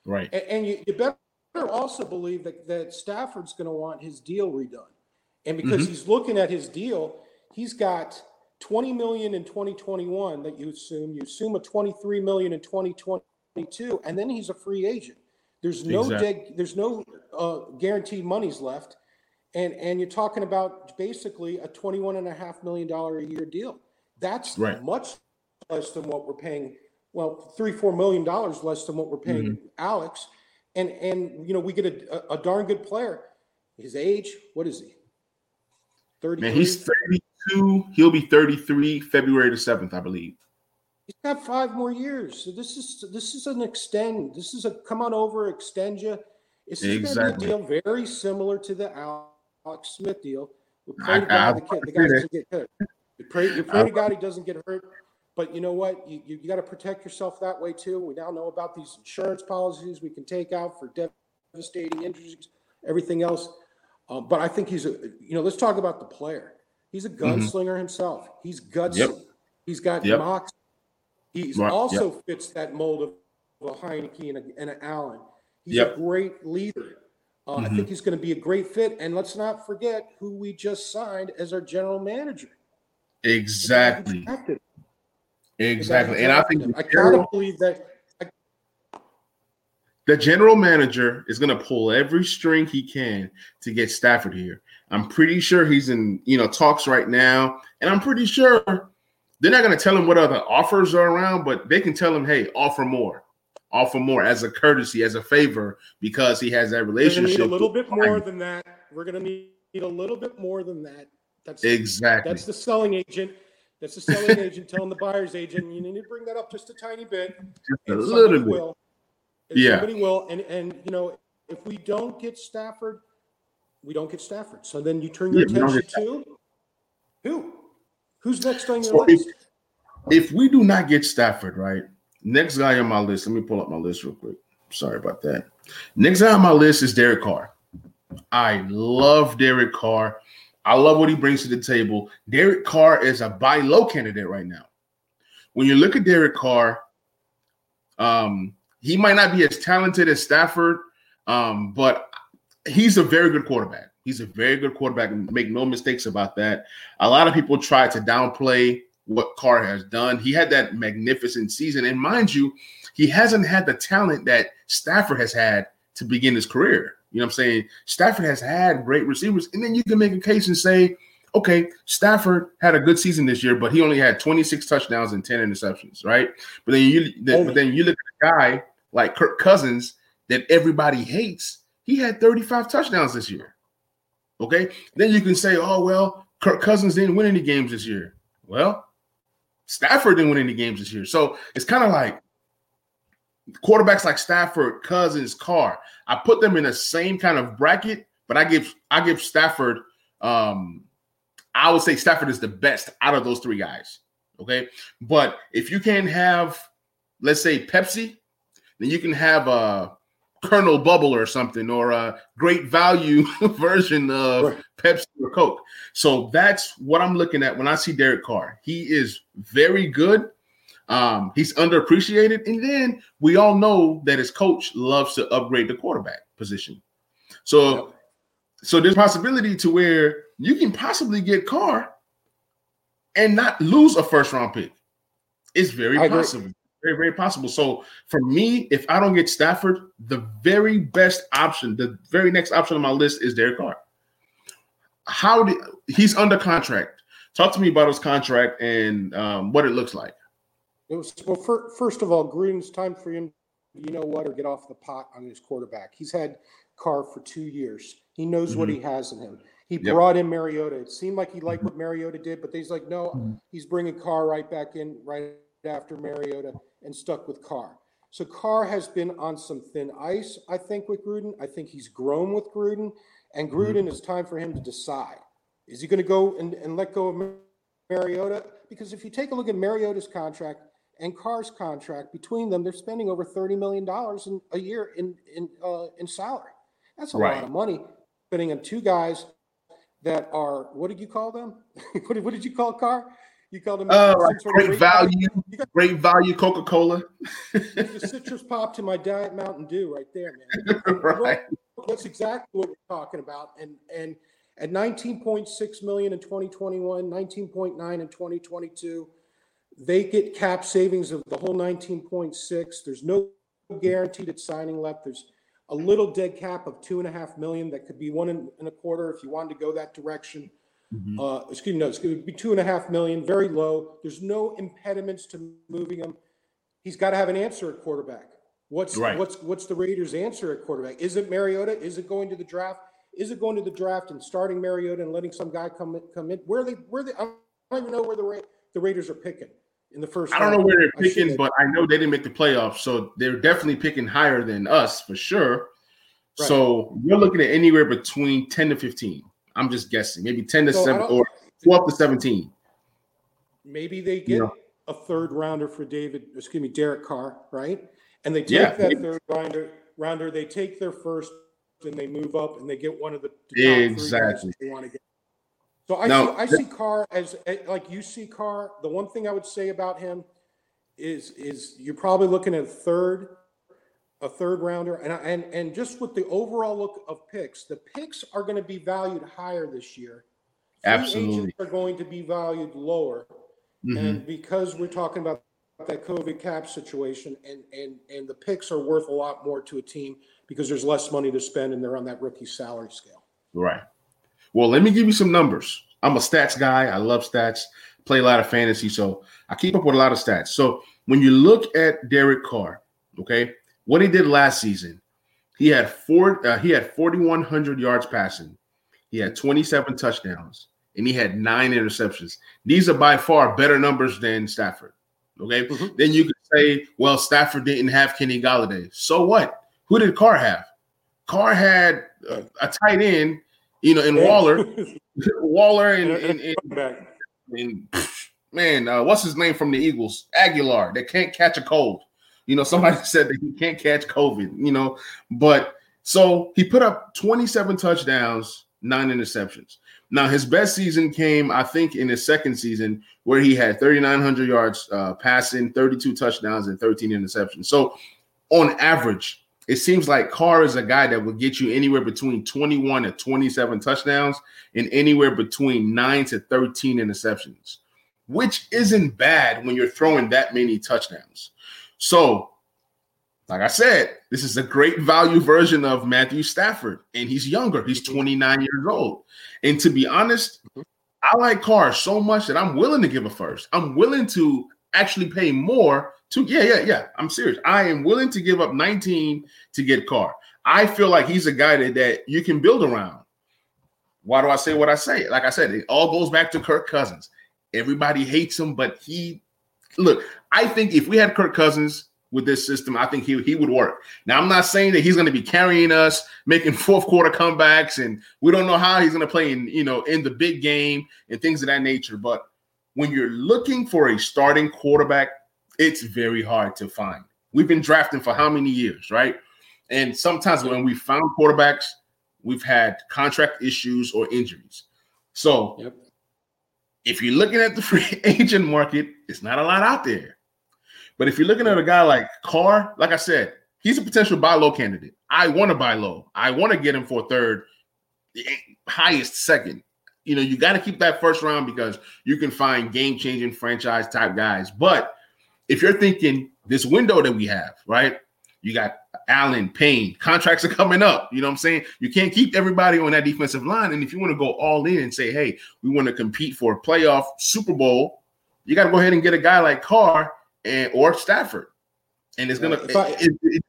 Speaker 1: Right.
Speaker 2: And, and you, you better also believe that, that Stafford's going to want his deal redone. And because mm-hmm. he's looking at his deal, he's got – 20 million in 2021 that you assume, you assume a 23 million in 2022, and then he's a free agent. There's no exactly. there's no uh, guaranteed monies left. And, and you're talking about basically a 21 and a half million dollar a year deal. That's right. much less than what we're paying. Well, three, four million dollars less than what we're paying mm-hmm. Alex. And, and, you know, we get a, a, darn good player. His age, what is he?
Speaker 1: 30. Man, he's 32. He'll be 33 February the 7th, I believe.
Speaker 2: He's got five more years. So this is this is an extend. This is a come on over, extend you. It's exactly. a deal very similar to the Alex Smith deal. We pray to God the, kid, the guy doesn't get hurt. You pray, you pray to God he doesn't get hurt. But you know what? You, you, you got to protect yourself that way too. We now know about these insurance policies we can take out for devastating injuries, everything else. Um, but I think he's a, you know, let's talk about the player. He's a mm-hmm. gunslinger mm-hmm. himself. He's gutsy. Yep. He's got yep. mox. He also yep. fits that mold of, a Heinicke and, a, and an Allen. He's yep. a great leader. Uh, mm-hmm. I think he's going to be a great fit. And let's not forget who we just signed as our general manager.
Speaker 1: Exactly. Exactly. And I think
Speaker 2: I gotta believe that. I,
Speaker 1: the general manager is going to pull every string he can to get Stafford here. I'm pretty sure he's in, you know, talks right now, and I'm pretty sure they're not going to tell him what other offers are around, but they can tell him, "Hey, offer more, offer more as a courtesy, as a favor, because he has that relationship."
Speaker 2: a little bit more than that. We're going to need a little bit more than that. That's
Speaker 1: exactly
Speaker 2: that's the selling agent. That's the selling agent telling the buyer's agent, you need to bring that up just a tiny bit.
Speaker 1: Just a little bit. Will.
Speaker 2: yeah. Somebody will. And and you know, if we don't get Stafford, we don't get Stafford. So then you turn your yeah, attention to who? Who's next on your so list?
Speaker 1: If, if we do not get Stafford, right? Next guy on my list, let me pull up my list real quick. Sorry about that. Next guy on my list is Derek Carr. I love Derek Carr. I love what he brings to the table. Derek Carr is a buy low candidate right now. When you look at Derek Carr, um, he might not be as talented as Stafford, um, but he's a very good quarterback. He's a very good quarterback. Make no mistakes about that. A lot of people try to downplay what Carr has done. He had that magnificent season, and mind you, he hasn't had the talent that Stafford has had to begin his career. You know what I'm saying? Stafford has had great receivers, and then you can make a case and say, okay, Stafford had a good season this year, but he only had 26 touchdowns and 10 interceptions, right? But then you, but then you look at a guy like Kirk Cousins that everybody hates. He had 35 touchdowns this year. Okay, then you can say, oh well, Kirk Cousins didn't win any games this year. Well, Stafford didn't win any games this year, so it's kind of like quarterbacks like Stafford, Cousins, Carr. I put them in the same kind of bracket, but I give I give Stafford. Um, I would say Stafford is the best out of those three guys. Okay, but if you can have, let's say Pepsi, then you can have a Colonel Bubble or something, or a great value version of right. Pepsi or Coke. So that's what I'm looking at when I see Derek Carr. He is very good um, he's underappreciated. And then we all know that his coach loves to upgrade the quarterback position. So, so there's possibility to where you can possibly get Carr and not lose a first round pick. It's very I possible. Agree. Very, very possible. So for me, if I don't get Stafford, the very best option, the very next option on my list is Derek Carr. How did he's under contract? Talk to me about his contract and um, what it looks like.
Speaker 2: It was well. For, first of all, Gruden's time for him. You know what? Or get off the pot on his quarterback. He's had Carr for two years. He knows mm-hmm. what he has in him. He yep. brought in Mariota. It seemed like he liked mm-hmm. what Mariota did, but he's like, no, mm-hmm. he's bringing Carr right back in right after Mariota and stuck with Carr. So Carr has been on some thin ice, I think, with Gruden. I think he's grown with Gruden, and mm-hmm. Gruden, mm-hmm. it's time for him to decide: is he going to go and, and let go of Mariota? Because if you take a look at Mariota's contract, and Carr's contract, between them, they're spending over $30 million in, a year in, in, uh, in salary. That's a right. lot of money spending on two guys that are, what did you call them? what, did, what did you call Carr? You called them
Speaker 1: uh, great, great value, got, great value Coca Cola.
Speaker 2: the citrus pop to my Diet Mountain Dew right there, man. right. That's exactly what we're talking about. And, and at 19.6 million in 2021, 19.9 in 2022, they get cap savings of the whole 19.6. There's no guaranteed at signing left. There's a little dead cap of two and a half million that could be one and, a quarter if you wanted to go that direction. Mm-hmm. Uh, excuse me, no, it's going to be two and a half million, very low. There's no impediments to moving him. He's got to have an answer at quarterback. What's right. what's what's the Raiders' answer at quarterback? Is it Mariota? Is it going to the draft? Is it going to the draft and starting Mariota and letting some guy come in, come in? Where they where they I don't even know where the the Raiders are picking in the first.
Speaker 1: I don't know where they're picking, but I know they didn't make the playoffs, so they're definitely picking higher than us for sure. Right. So you're looking at anywhere between ten to fifteen. I'm just guessing, maybe ten to so seven or twelve to seventeen.
Speaker 2: Maybe they get you know? a third rounder for David. Excuse me, Derek Carr, right? And they take yeah, that maybe. third rounder. Rounder, they take their first, and they move up, and they get one of the,
Speaker 1: the exactly.
Speaker 2: They want to get so I now, see I see Carr as eh, like you see Carr. The one thing I would say about him is is you're probably looking at a third, a third rounder, and and and just with the overall look of picks, the picks are going to be valued higher this year.
Speaker 1: Free Absolutely,
Speaker 2: are going to be valued lower, mm-hmm. and because we're talking about that COVID cap situation, and and and the picks are worth a lot more to a team because there's less money to spend, and they're on that rookie salary scale.
Speaker 1: Right. Well, let me give you some numbers. I'm a stats guy. I love stats. Play a lot of fantasy, so I keep up with a lot of stats. So when you look at Derek Carr, okay, what he did last season, he had four. Uh, he had 4,100 yards passing. He had 27 touchdowns, and he had nine interceptions. These are by far better numbers than Stafford. Okay, mm-hmm. then you could say, well, Stafford didn't have Kenny Golladay. So what? Who did Carr have? Carr had a, a tight end, you know, in Waller, Waller, and, and, and, and man, uh, what's his name from the Eagles? Agholor. They can't catch a cold. You know, somebody said that he can't catch COVID. You know, but so he put up 27 touchdowns, nine interceptions. Now his best season came, I think, in his second season where he had 3,900 yards uh, passing, 32 touchdowns, and 13 interceptions. So on average, it seems like Carr is a guy that will get you anywhere between 21 and 27 touchdowns and anywhere between 9 to 13 interceptions, which isn't bad when you're throwing that many touchdowns. So, like I said, this is a great value version of Matthew Stafford, and he's younger. He's 29 years old. And to be honest, mm-hmm. I like Carr so much that I'm willing to give a first. I'm willing to actually pay more to yeah, yeah, yeah. I'm serious. I am willing to give up 19 to get Carr. I feel like he's a guy that, that you can build around. Why do I say what I say? Like I said, it all goes back to Kirk Cousins. Everybody hates him, but he look, I think if we had Kirk Cousins with this system, I think he, he would work. Now, I'm not saying that he's going to be carrying us, making fourth quarter comebacks, and we don't know how he's going to play in, you know, in the big game and things of that nature. But when you're looking for a starting quarterback it's very hard to find. We've been drafting for how many years, right? And sometimes when we found quarterbacks, we've had contract issues or injuries. So yep. if you're looking at the free agent market, it's not a lot out there. But if you're looking at a guy like Carr, like I said, he's a potential buy low candidate. I want to buy low. I want to get him for third, eh, highest second. You know, you got to keep that first round because you can find game changing franchise type guys. But if you're thinking this window that we have, right? You got Allen, Payne, contracts are coming up. You know what I'm saying? You can't keep everybody on that defensive line. And if you want to go all in and say, hey, we want to compete for a playoff Super Bowl, you got to go ahead and get a guy like Carr and or Stafford. And it's gonna uh, if I, it, it,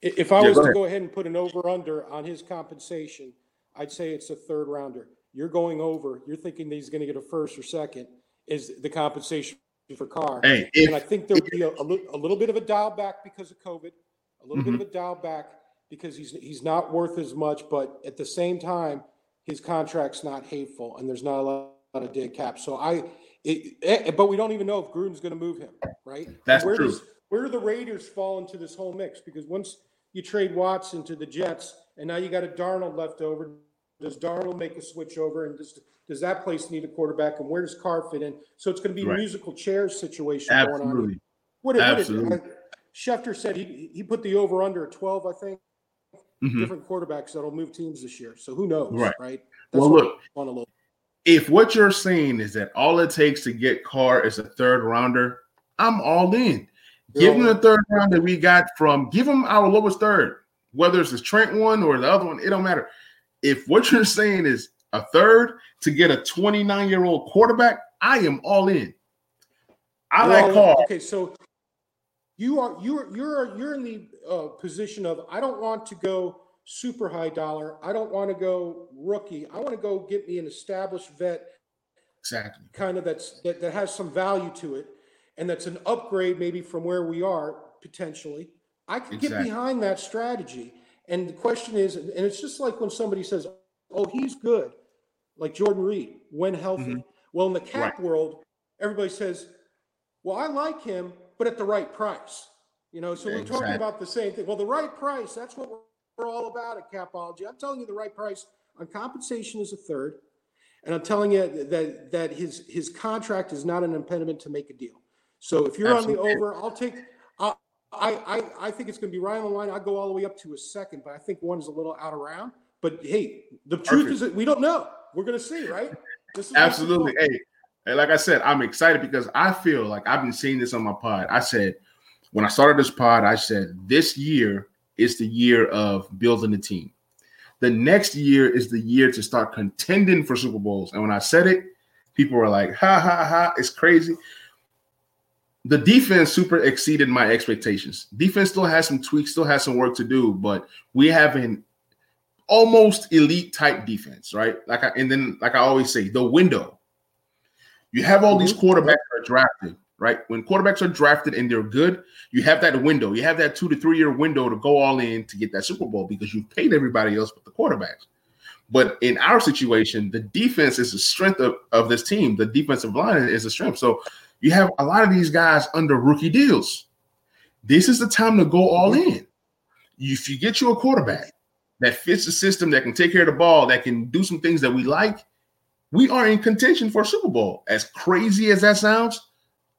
Speaker 2: if I yeah, was go to go ahead and put an over under on his compensation, I'd say it's a third rounder. You're going over, you're thinking that he's going to get a first or second, is the compensation for Carr. Hey, if, and I think there'll be a, a, a, little bit of a dial back because of COVID, a little mm-hmm. bit of a dial back because he's he's not worth as much, but at the same time, his contract's not hateful, and there's not a lot, lot of dead cap. So I, it, it, but we don't even know if Gruden's going to move him, right?
Speaker 1: That's
Speaker 2: where
Speaker 1: true.
Speaker 2: Does, where do the Raiders fall into this whole mix? Because once you trade Watson to the Jets, and now you got a Darnold left over, does Darnold make a switch over, and does does that place need a quarterback, and where does Carr fit in? So it's going to be a musical chairs situation
Speaker 1: Absolutely.
Speaker 2: going on. What did, Absolutely. What uh, Schefter said he he put the over under at twelve, I think. Mm-hmm. Different quarterbacks that'll move teams this year. So who knows, right? Right.
Speaker 1: That's well, look. Want to if what you're saying is that all it takes to get Carr is a third rounder, I'm all in. You're give him the third round that we got from. Give him our lowest third, whether it's the Trent one or the other one. It don't matter. If what you're saying is a third to get a 29 year old quarterback, I am all in. I well, like Carr.
Speaker 2: Okay, so you are you're you're you're in the uh, position of I don't want to go super high dollar. I don't want to go rookie. I want to go get me an established vet.
Speaker 1: Exactly.
Speaker 2: Kind of that's that, that has some value to it, and that's an upgrade maybe from where we are potentially. I can exactly. get behind that strategy. And the question is, and it's just like when somebody says, "Oh, he's good," like Jordan Reed when healthy. Mm-hmm. Well, in the cap right. world, everybody says, "Well, I like him, but at the right price." You know, so exactly. we're talking about the same thing. Well, the right price, that's what we're all about at Capology. I'm telling you the right price on compensation is a third. And I'm telling you that that his his contract is not an impediment to make a deal. So if you're Absolutely. on the over, I'll take I I I think it's going to be right on the line. I go all the way up to a second, but I think one is a little out of round. But hey, the Perfect. truth is that we don't know. We're going to see, right?
Speaker 1: Absolutely. Hey, like I said, I'm excited because I feel like I've been saying this on my pod. I said when I started this pod, I said this year is the year of building the team. The next year is the year to start contending for Super Bowls. And when I said it, people were like, ha ha ha, it's crazy. The defense super exceeded my expectations. Defense still has some tweaks, still has some work to do, but we have an almost elite type defense, right? Like I, and then like I always say, the window. You have all these mm-hmm. quarterbacks are drafted, right? When quarterbacks are drafted and they're good, you have that window. You have that two to three year window to go all in to get that Super Bowl because you've paid everybody else but the quarterbacks. But in our situation, the defense is the strength of, of this team. The defensive line is the strength. So you have a lot of these guys under rookie deals. This is the time to go all in. If you get you a quarterback that fits the system, that can take care of the ball, that can do some things that we like, we are in contention for Super Bowl. As crazy as that sounds,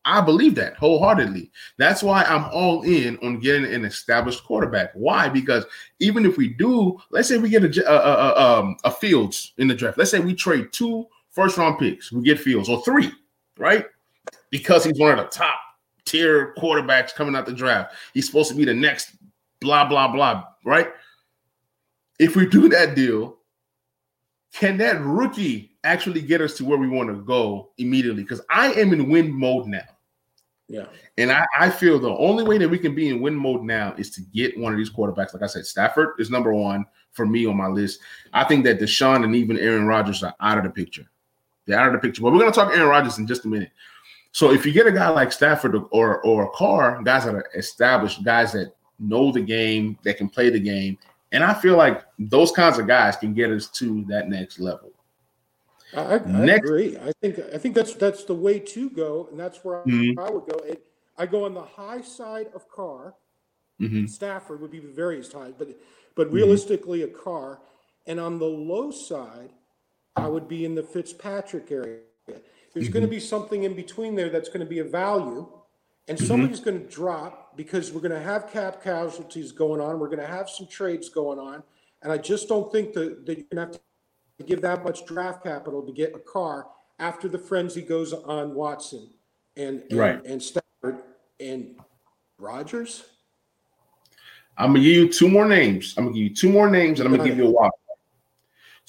Speaker 1: I believe that wholeheartedly. That's why I'm all in on getting an established quarterback. Why? Because even if we do, let's say we get a, a, a, um, a Fields in the draft. Let's say we trade two first round picks, we get Fields or three, right? Because he's one of the top tier quarterbacks coming out the draft. He's supposed to be the next blah blah blah, right? If we do that deal, can that rookie actually get us to where we want to go immediately? Because I am in win mode now.
Speaker 2: Yeah.
Speaker 1: And I, I feel the only way that we can be in win mode now is to get one of these quarterbacks. Like I said, Stafford is number one for me on my list. I think that Deshaun and even Aaron Rodgers are out of the picture. They're out of the picture. But we're going to talk Aaron Rodgers in just a minute. So if you get a guy like Stafford or or a Carr, guys that are established, guys that know the game, that can play the game, and I feel like those kinds of guys can get us to that next level.
Speaker 2: I, I next, agree. I think I think that's that's the way to go, and that's where mm-hmm. I would go. It, I go on the high side of Carr. Mm-hmm. Stafford would be the various times, but but mm-hmm. realistically, mm-hmm. a Carr, and on the low side, I would be in the Fitzpatrick area. There's going to be something in between there that's going to be a value, and mm-hmm. somebody's going to drop because we're going to have cap casualties going on. We're going to have some trades going on, and I just don't think that, that you're going to have to give that much draft capital to get a Carr after the frenzy goes on Watson and and, right. and Stafford and Rodgers.
Speaker 1: I'm gonna give you two more names. I'm gonna give you two more names, and I'm gonna give you a wild.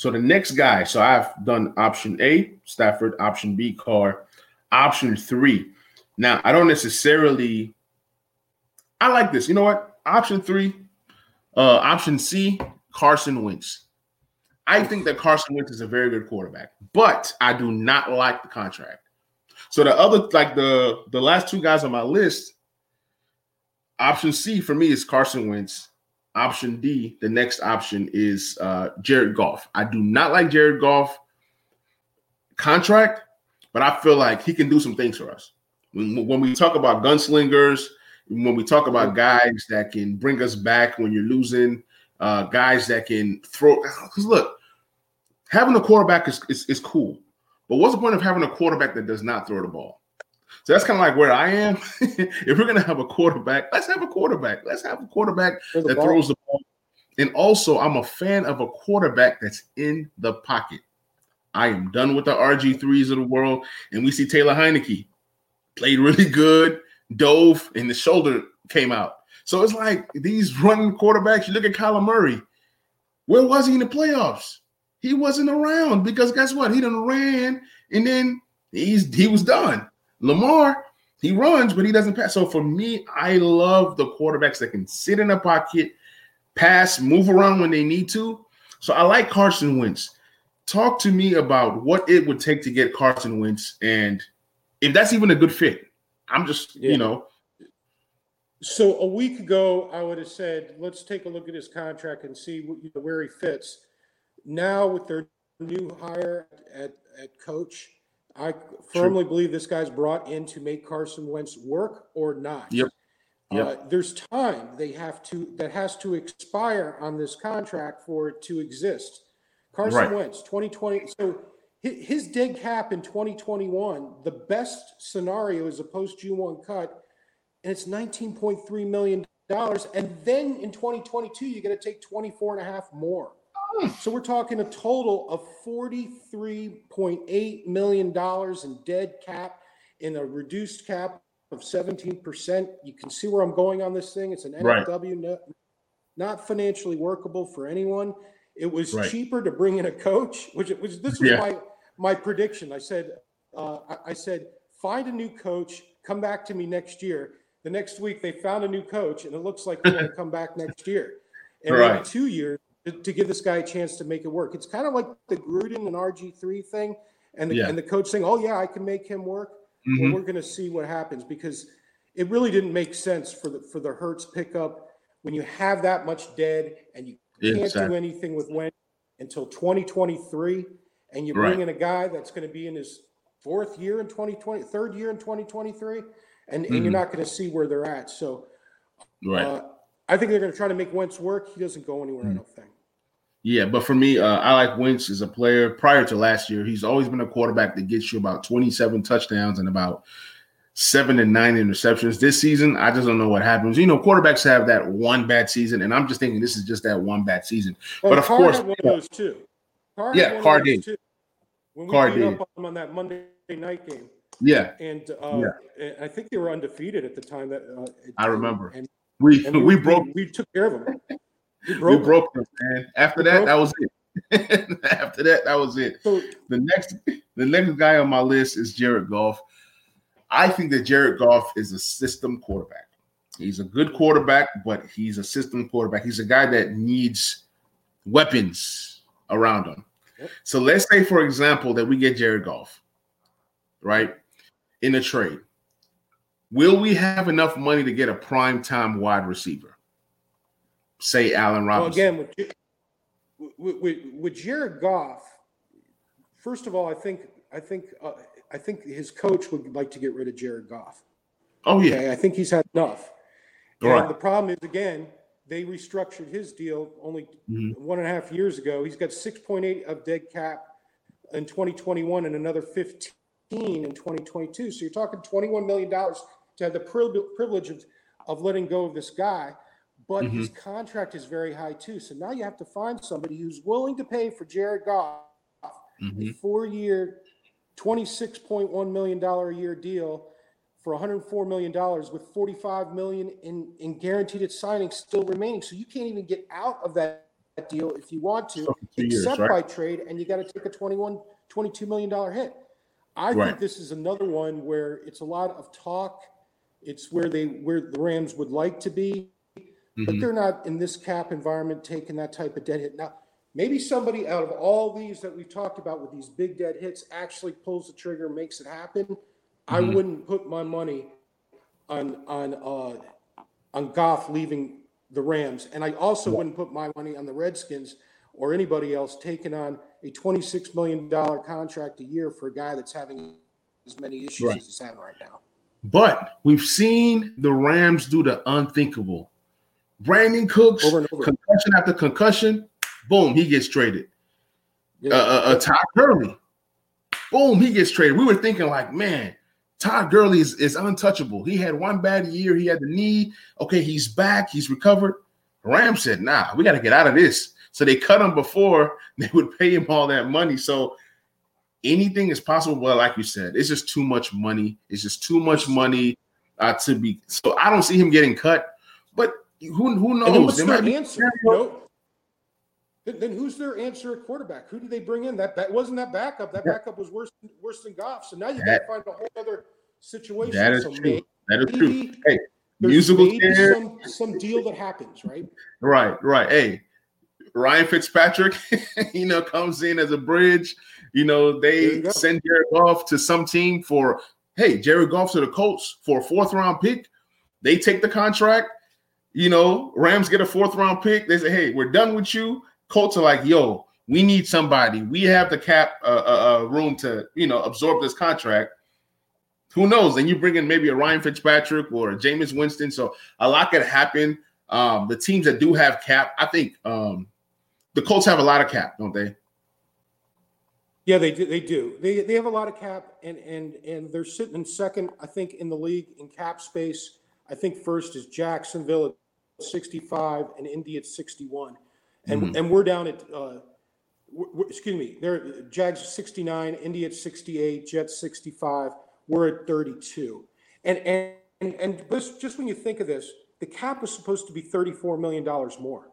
Speaker 1: So the next guy. So I've done option A, Stafford. Option B, Carr. Option three. Now I don't necessarily. I like this. You know what? Option three. Uh, option C, Carson Wentz. I think that Carson Wentz is a very good quarterback, but I do not like the contract. So the other, like the the last two guys on my list, option C for me is Carson Wentz. Option D, the next option is uh, Jared Goff. I do not like Jared Goff contract, but I feel like he can do some things for us. When, when we talk about gunslingers, when we talk about guys that can bring us back when you're losing, uh, guys that can throw. Because look, having a quarterback is, is, is cool, but what's the point of having a quarterback that does not throw the ball? So that's kind of like where I am. if we're gonna have a quarterback, let's have a quarterback. Let's have a quarterback that throws the ball. And also, I'm a fan of a quarterback that's in the pocket. I am done with the RG3s of the world. And we see Taylor Heinicke played really good, dove, and the shoulder came out. So it's like these running quarterbacks. You look at Kyler Murray. Where was he in the playoffs? He wasn't around because guess what? He done ran and then he's he was done. Lamar, he runs, but he doesn't pass. So for me, I love the quarterbacks that can sit in a pocket, pass, move around when they need to. So I like Carson Wentz. Talk to me about what it would take to get Carson Wentz and if that's even a good fit. I'm just, yeah. you know.
Speaker 2: So a week ago, I would have said, let's take a look at his contract and see where he fits. Now with their new hire at, at coach, I firmly True. believe this guy's brought in to make Carson Wentz work or not.
Speaker 1: Yep. Yep.
Speaker 2: Uh, there's time they have to that has to expire on this contract for it to exist. Carson right. Wentz, 2020. So his dead cap in 2021, the best scenario is a post June 1 cut, and it's 19.3 million dollars. And then in 2022, you got to take 24 and a half more. So we're talking a total of $43.8 million in dead cap in a reduced cap of 17%. You can see where I'm going on this thing. It's an NFW, right. not financially workable for anyone. It was right. cheaper to bring in a coach, which it was. This was yeah. my my prediction. I said, uh, I, I said, find a new coach, come back to me next year. The next week they found a new coach, and it looks like they're going to come back next year. And right. maybe two years to, to, give this guy a chance to make it work. It's kind of like the Gruden and RG three thing, and the yeah. and the coach saying, "Oh yeah, I can make him work." Mm-hmm. Well, we're going to see what happens because it really didn't make sense for the for the Hurts pickup when you have that much dead and you can't exactly. do anything with Wentz until 2023, and you bring right. in a guy that's going to be in his fourth year in 2020, third year in 2023, and, mm-hmm. and you're mm-hmm. not going to see where they're at. So, right. Uh, I think they're going to try to make Wentz work. He doesn't go anywhere. Mm-hmm. I don't think.
Speaker 1: Yeah, but for me, uh, I like Wentz as a player. Prior to last year, he's always been a quarterback that gets you about 27 touchdowns and about seven and nine interceptions. This season, I just don't know what happens. You know, quarterbacks have that one bad season, and I'm just thinking this is just that one bad season. Well, but of Carr course,
Speaker 2: one of those two.
Speaker 1: Carr yeah, Carr did. Two.
Speaker 2: When we Carr did. up on, on that Monday night game.
Speaker 1: Yeah,
Speaker 2: and uh, yeah. I think they were undefeated at the time. That uh,
Speaker 1: I remember. And, we, we, we broke.
Speaker 2: We, we took care of them.
Speaker 1: We broke, we broke them, man. After that, that was it. After that, that was it. So, the next, the next guy on my list is Jared Goff. I think that Jared Goff is a system quarterback. He's a good quarterback, but he's a system quarterback. He's a guy that needs weapons around him. Yep. So let's say, for example, that we get Jared Goff, right, in a trade. Will we have enough money to get a prime time wide receiver? Say Allen Robinson.
Speaker 2: Well, again, with, with, with, Jared Goff, first of all, I think I think uh, I think his coach would like to get rid of Jared Goff.
Speaker 1: Oh yeah, okay?
Speaker 2: I think he's had enough. And right. the problem is again, they restructured his deal only mm-hmm. one and a half years ago. He's got 6.8 of dead cap in 2021 and another 15 in 2022. So you're talking 21 million dollars to have the privilege of, of letting go of this guy, but mm-hmm. his contract is very high too. So now you have to find somebody who's willing to pay for Jared Goff mm-hmm. a four-year, $26.1 million a year deal for $104 million with 45 million in, in guaranteed at signing still remaining. So you can't even get out of that deal if you want to, except years, right? by trade, and you got to take a 21, $22 million hit. I right. think this is another one where it's a lot of talk – it's where they where the Rams would like to be, mm-hmm. but they're not in this cap environment taking that type of dead hit. Now, maybe somebody out of all these that we've talked about with these big dead hits actually pulls the trigger, makes it happen. Mm-hmm. I wouldn't put my money on on uh, on Goff leaving the Rams, and I also wouldn't put my money on the Redskins or anybody else taking on a twenty-six million dollar contract a year for a guy that's having as many issues right. as he's having right now.
Speaker 1: But we've seen the Rams do the unthinkable. Brandin Cooks, over over. concussion after concussion, boom, he gets traded. Yeah. Uh, uh, uh, Todd Gurley, boom, he gets traded. We were thinking like, man, Todd Gurley is, is untouchable. He had one bad year. He had the knee. Okay, he's back. He's recovered. Rams said, nah, we got to get out of this. So they cut him before they would pay him all that money. So anything is possible, but like you said, it's just too much money. It's just too much money uh, to be. So I don't see him getting cut. But who who knows?
Speaker 2: And what's their answer? You know? then, who's their answer at quarterback? Who did they bring in? That that wasn't that backup. That yeah. backup was worse worse than Goff. So now you got to find a whole other situation.
Speaker 1: That is
Speaker 2: so
Speaker 1: true. Maybe, that is true. Hey, musical
Speaker 2: chairs. Some, some deal that happens, right?
Speaker 1: Right, right. Hey, Ryan Fitzpatrick, you know, comes in as a bridge. You know, they you send Jared Goff to some team for, hey, Jared Goff to the Colts for a fourth round pick. They take the contract. You know, Rams get a fourth round pick. They say, hey, we're done with you. Colts are like, yo, we need somebody. We have the cap uh, uh, uh room to, you know, absorb this contract. Who knows? Then you bring in maybe a Ryan Fitzpatrick or a Jameis Winston. So a lot could happen. Um, the teams that do have cap, I think um, the Colts have a lot of cap, don't they?
Speaker 2: Yeah, they do. They do. They they have a lot of cap, and and and they're sitting in second, I think, in the league in cap space. I think first is Jacksonville at 65 and Indy at 61. And and mm-hmm. and we're down at uh, we're, excuse me, they're Jags 69, Indy at 68, Jets 65. We're at 32, and and and just when you think of this, the cap was supposed to be 34 million dollars more.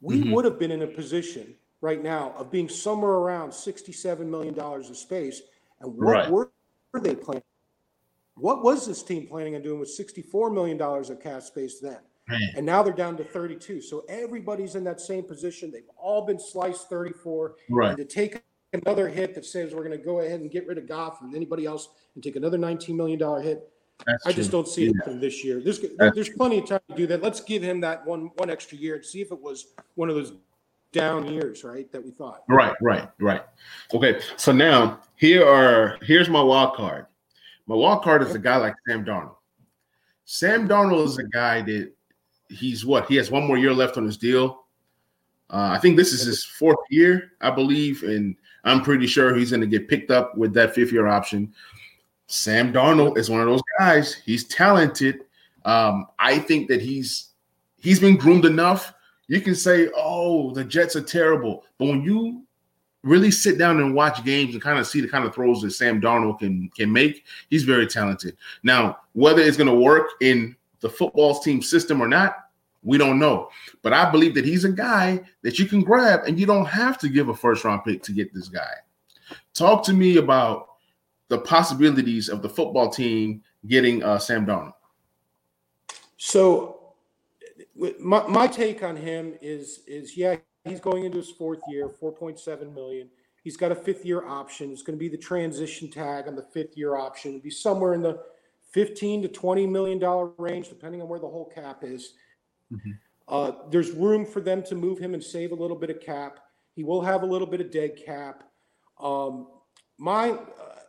Speaker 2: We mm-hmm. would have been in a position right now of being somewhere around 67 million dollars of space. And what right. were they planning? What was this team planning on doing with 64 million dollars of cap space then? Man. And now they're down to 32. So everybody's in that same position. They've all been sliced 34.
Speaker 1: Right.
Speaker 2: And to take another hit that says we're going to go ahead and get rid of Goff and anybody else and take another $19 million hit, That's I just don't see yeah. it happening this year. There's, there's plenty of time to do that. Let's give him that one one extra year and see if it was one of those down years, right? That we thought.
Speaker 1: Right, right, right. Okay, so now here are here's my wild card. My wild card is a guy like Sam Darnold. Sam Darnold is a guy that he's what he has one more year left on his deal. Uh, I think this is his fourth year, I believe, and I'm pretty sure he's going to get picked up with that fifth year option. Sam Darnold is one of those guys. He's talented. Um, I think that he's he's been groomed enough. You can say, "Oh, the Jets are terrible," but when you really sit down and watch games and kind of see the kind of throws that Sam Darnold can can make, he's very talented. Now, whether it's going to work in the football team system or not, we don't know. But I believe that he's a guy that you can grab and you don't have to give a first round pick to get this guy. Talk to me about the possibilities of the football team getting uh, Sam Darnold.
Speaker 2: So, my, my take on him is is yeah, he's going into his fourth year, 4.7 million. He's got a fifth year option. It's going to be the transition tag on the fifth year option. It'll be somewhere in the 15 to 20 million dollar range, depending on where the whole cap is. Mm-hmm. Uh, there's room for them to move him and save a little bit of cap. He will have a little bit of dead cap. Um, my uh,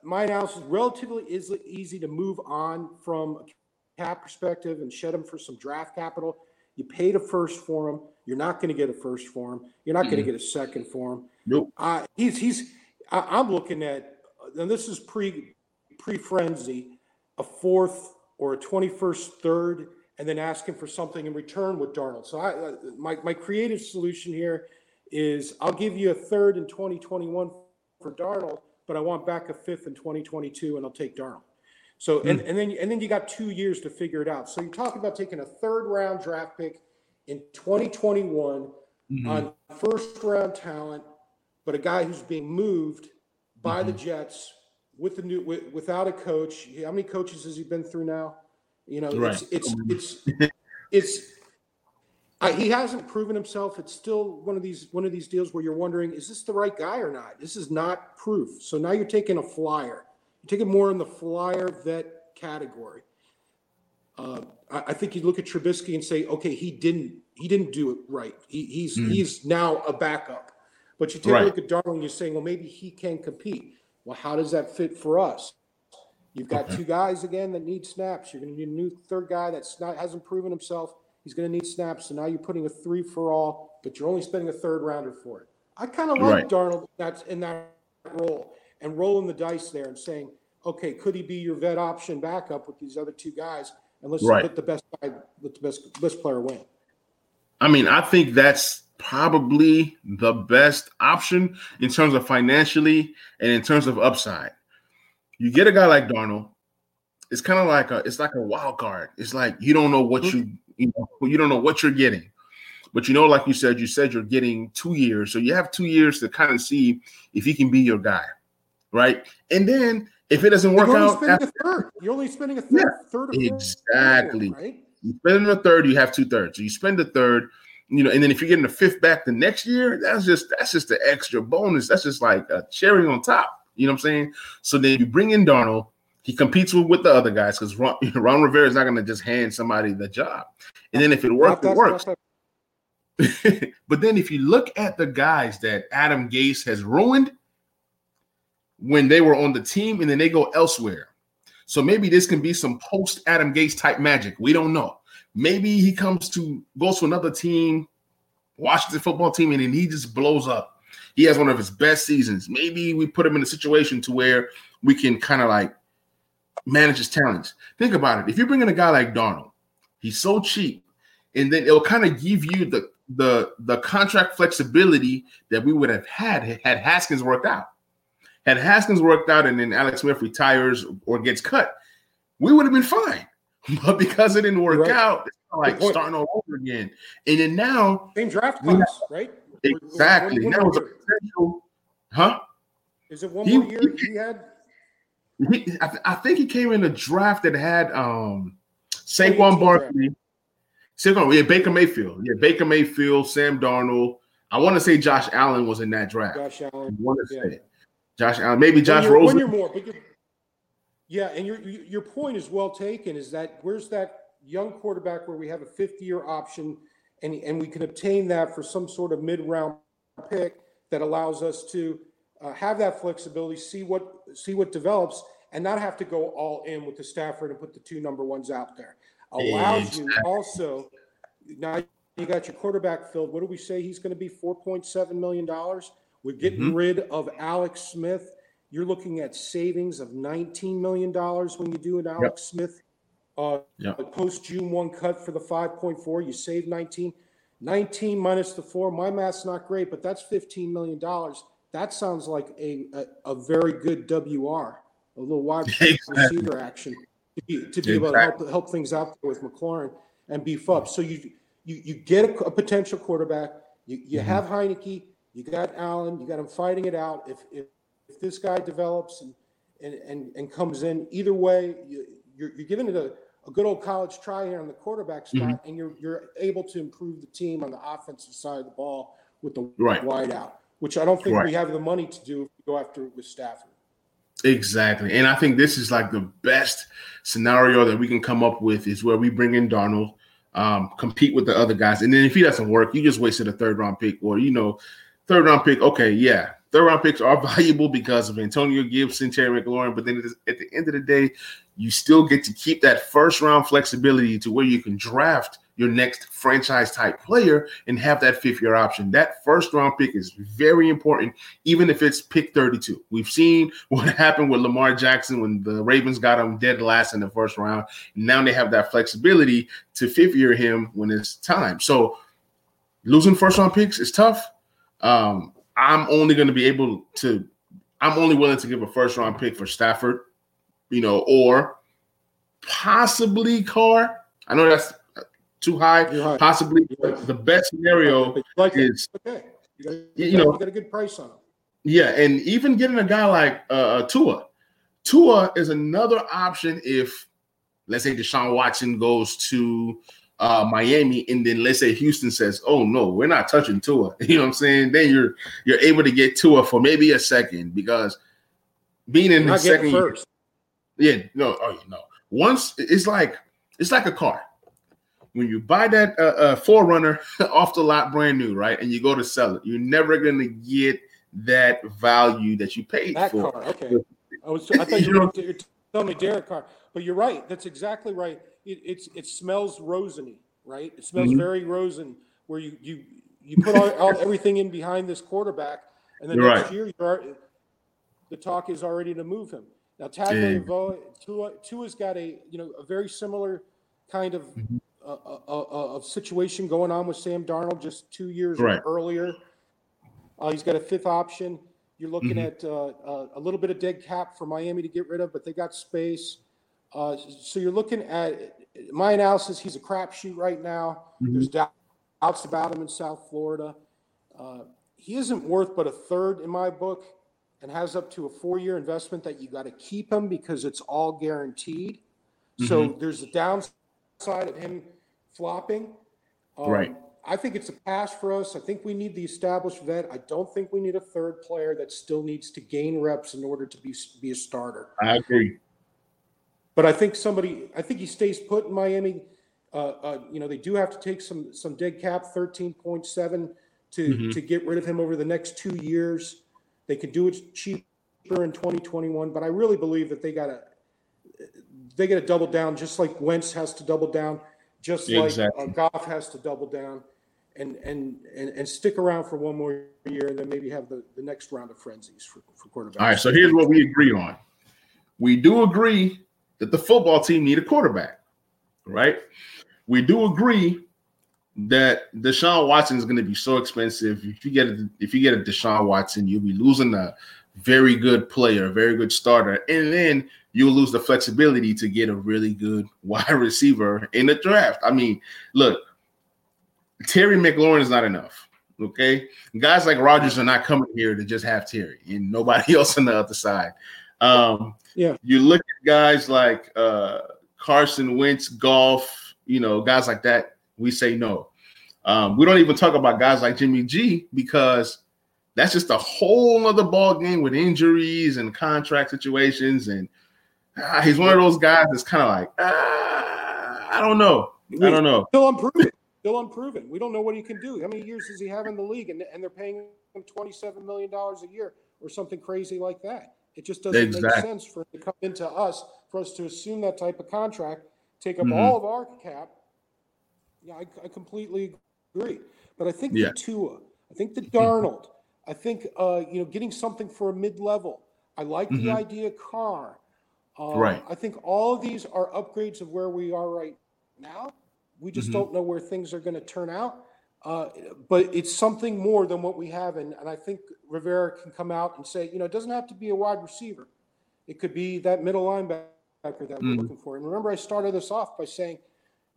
Speaker 2: my analysis relatively is easy to move on from a cap perspective and shed him for some draft capital. You paid a first for him. You're not going to get a first for him. You're not mm-hmm. going to get a second for him.
Speaker 1: Nope.
Speaker 2: Uh, he's he's. I, am looking at, and this is pre pre frenzy a fourth or a 21st third and then asking for something in return with Darnold. So I, uh, my, my creative solution here is I'll give you a third in 2021 for Darnold, but I want back a fifth in 2022 and I'll take Darnold. So and, hmm. and then and then you got two years to figure it out. So you're talking about taking a third round draft pick in 2021 mm-hmm. on first round talent, but a guy who's being moved by mm-hmm. the Jets with the new with, without a coach. How many coaches has he been through now? You know, right. it's it's it's it's. I, he hasn't proven himself. It's still one of these one of these deals where you're wondering, is this the right guy or not? This is not proof. So now you're taking a flyer. You're taking more in the flyer vet category. Uh, I, I, think you look at Trubisky and say, okay, he didn't he didn't do it right. He, he's mm. he's now a backup. But you take right. a look at Darnold, and you're saying, well, maybe he can compete. Well, how does that fit for us? You've got okay. two guys again that need snaps. You're going to need a new third guy that's not hasn't proven himself. He's going to need snaps. So now you're putting a three for all, but you're only spending a third rounder for it. I kind of like right. Darnold that's in that role and rolling the dice there and saying, okay, could he be your vet option backup with these other two guys? And let's right. let the best guy, let the best best player win.
Speaker 1: I mean, I think that's probably the best option in terms of financially and in terms of upside. You get a guy like Darnold, it's kind of like a it's like a wild card. It's like you don't know what mm-hmm. you you know you don't know what you're getting. But you know, like you said, you said you're getting two years. So you have two years to kind of see if he can be your guy. Right. And then if it doesn't work
Speaker 2: you're
Speaker 1: out,
Speaker 2: after, you're only spending a third, yeah, third
Speaker 1: exactly. right? You spend a third, you have two thirds. So you spend a third, you know, and then if you're getting the fifth back the next year, that's just that's just the extra bonus. That's just like a cherry on top. You know what I'm saying? So then you bring in Darnold. He competes with, with the other guys because Ron, Ron Rivera is not going to just hand somebody the job. And then if it works, it works. but then if you look at the guys that Adam Gase has ruined when they were on the team and then they go elsewhere. So maybe this can be some post Adam Gase type magic. We don't know. Maybe he comes to goes to another team, Washington football team, and then he just blows up. He has one of his best seasons. Maybe we put him in a situation to where we can kind of like manage his talents. Think about it. If you bring in a guy like Darnold, he's so cheap, and then it'll kind of give you the the the contract flexibility that we would have had had Haskins worked out. Had Haskins worked out and then Alex Smith retires or gets cut, we would have been fine. But because it didn't work right. out, it's like starting all over again. And then now,
Speaker 2: same draft class, have, right?
Speaker 1: Exactly. Now it's a potential, huh?
Speaker 2: Is it one he, more year he, he had?
Speaker 1: He, I, th- I, think he came in a draft that had um Saquon Barkley. Saquon, yeah, Baker Mayfield. Yeah, Baker Mayfield, Sam Darnold. I want to say Josh Allen was in that draft.
Speaker 2: Josh Allen.
Speaker 1: I want to yeah. say Josh Allen, maybe Josh Rosen.
Speaker 2: One year more, but yeah, and your your point is well taken. Is that where's that young quarterback where we have a fifth year option, and and we can obtain that for some sort of mid round pick that allows us to uh, have that flexibility, see what see what develops, and not have to go all in with the Stafford and put the two number ones out there. Allows exactly. you also now you got your quarterback filled. What do we say he's going to be? Four point seven million dollars. We're getting mm-hmm. rid of Alex Smith. You're looking at savings of $19 million when you do an Alex yep. Smith uh, yep. post June 1 cut for the 5.4. You save 19. 19 minus the four. My math's not great, but that's $15 million. That sounds like a, a, a very good WR, a little wide receiver action to be, to be exactly. able to help, help things out with McLaurin and beef up. So you you, you get a, a potential quarterback. You, you mm-hmm. have Heinicke. You got Allen. You got him fighting it out. If, if if this guy develops and and and, and comes in, either way, you, you're, you're giving it a, a good old college try here on the quarterback spot, mm-hmm. and you're you're able to improve the team on the offensive side of the ball with the right. wide out, which I don't think right. we have the money to do if we go after it with Stafford.
Speaker 1: Exactly. And I think this is like the best scenario that we can come up with is where we bring in Darnold, um, compete with the other guys. And then if he doesn't work, you just wasted a third round pick or, you know, third round pick. Okay. Yeah. Third round picks are valuable because of Antonio Gibson, Terry McLaurin, but then at the end of the day, you still get to keep that first round flexibility to where you can draft your next franchise type player and have that fifth year option. That first round pick is very important, even if it's pick 32. We've seen what happened with Lamar Jackson when the Ravens got him dead last in the first round. Now they have that flexibility to fifth year him when it's time. So losing first round picks is tough. Um, I'm only going to be able to, I'm only willing to give a first round pick for Stafford, you know, or possibly Carr. I know that's too high. high. Possibly the best scenario like is, okay.
Speaker 2: you, got, you, you know, you got a good price on him.
Speaker 1: Yeah, and even getting a guy like uh, uh, Tua, Tua is another option if, let's say, Deshaun Watson goes to uh, Miami, and then let's say Houston says, "Oh no, we're not touching Tua." You know what I'm saying? Then you're you're able to get Tua for maybe a second because being in the second first. Yeah, no, oh no. Once it's like it's like a car. When you buy that uh, uh, 4Runner off the lot, brand new, right, and you go to sell it, you're never gonna get that value that you paid
Speaker 2: that
Speaker 1: for.
Speaker 2: Car, okay. I was I thought you were telling me Derek Carr, but you're right. That's exactly right it, it's it smells rosiny, right? It smells mm-hmm. very Rosen where you you you put all, all, everything in behind this quarterback, and then You're next right. year you're, the talk is already to move him. Now Tagovailoa, Tua, Tua's got a you know a very similar kind of mm-hmm. uh, uh, uh, of situation going on with Sam Darnold just two years right. earlier. Uh, he's got a fifth option. You're looking mm-hmm. at uh, uh, a little bit of dead cap for Miami to get rid of, but they got space. Uh, so you're looking at my analysis. He's a crapshoot right now. Mm-hmm. There's doubts about him in South Florida. Uh, he isn't worth but a third in my book, and has up to a four-year investment that you got to keep him because it's all guaranteed. Mm-hmm. So there's a downside of him flopping.
Speaker 1: Um, right.
Speaker 2: I think it's a pass for us. I think we need the established vet. I don't think we need a third player that still needs to gain reps in order to be be a starter.
Speaker 1: I agree.
Speaker 2: But I think somebody, I think he stays put in Miami. Uh, uh, you know, they do have to take some some dead cap, thirteen point seven, to mm-hmm. to get rid of him over the next two years. They could do it cheaper in twenty twenty one, but I really believe that they got to they got to double down, just like Wentz has to double down, just exactly. like uh, Goff has to double down, and and and and stick around for one more year, and then maybe have the, the next round of frenzies for for quarterbacks.
Speaker 1: All right, so here's what we agree on. We do agree that the football team need a quarterback, right? We do agree that Deshaun Watson is going to be so expensive. If you get a, if you get a Deshaun Watson, you'll be losing a very good player, a very good starter, and then you'll lose the flexibility to get a really good wide receiver in the draft. I mean, look, Terry McLaurin is not enough. Okay, guys like Rodgers are not coming here to just have Terry and nobody else on the other side. Um, yeah, you look at guys like uh, Carson Wentz, Goff, you know, guys like that. We say no. Um, we don't even talk about guys like Jimmy G because that's just a whole other ball game with injuries and contract situations. And uh, he's one of those guys that's kind of like, uh, I don't know. I don't know.
Speaker 2: Still unproven. Still unproven. We don't know what he can do. How many years does he have in the league? And, and they're paying him $27 million a year or something crazy like that. It just doesn't make sense for him to come into us, for us to assume that type of contract, take up mm-hmm. all of our cap. Yeah, I, I completely agree. But I think yeah. the Tua, I think the Darnold, I think uh, you know getting something for a mid-level. I like mm-hmm. the idea Carr. Um, right. I think all of these are upgrades of where we are right now. We just mm-hmm. don't know where things are going to turn out. Uh, but it's something more than what we have. And, and I think Rivera can come out and say, you know, it doesn't have to be a wide receiver. It could be that middle linebacker that we're looking for. And remember, I started this off by saying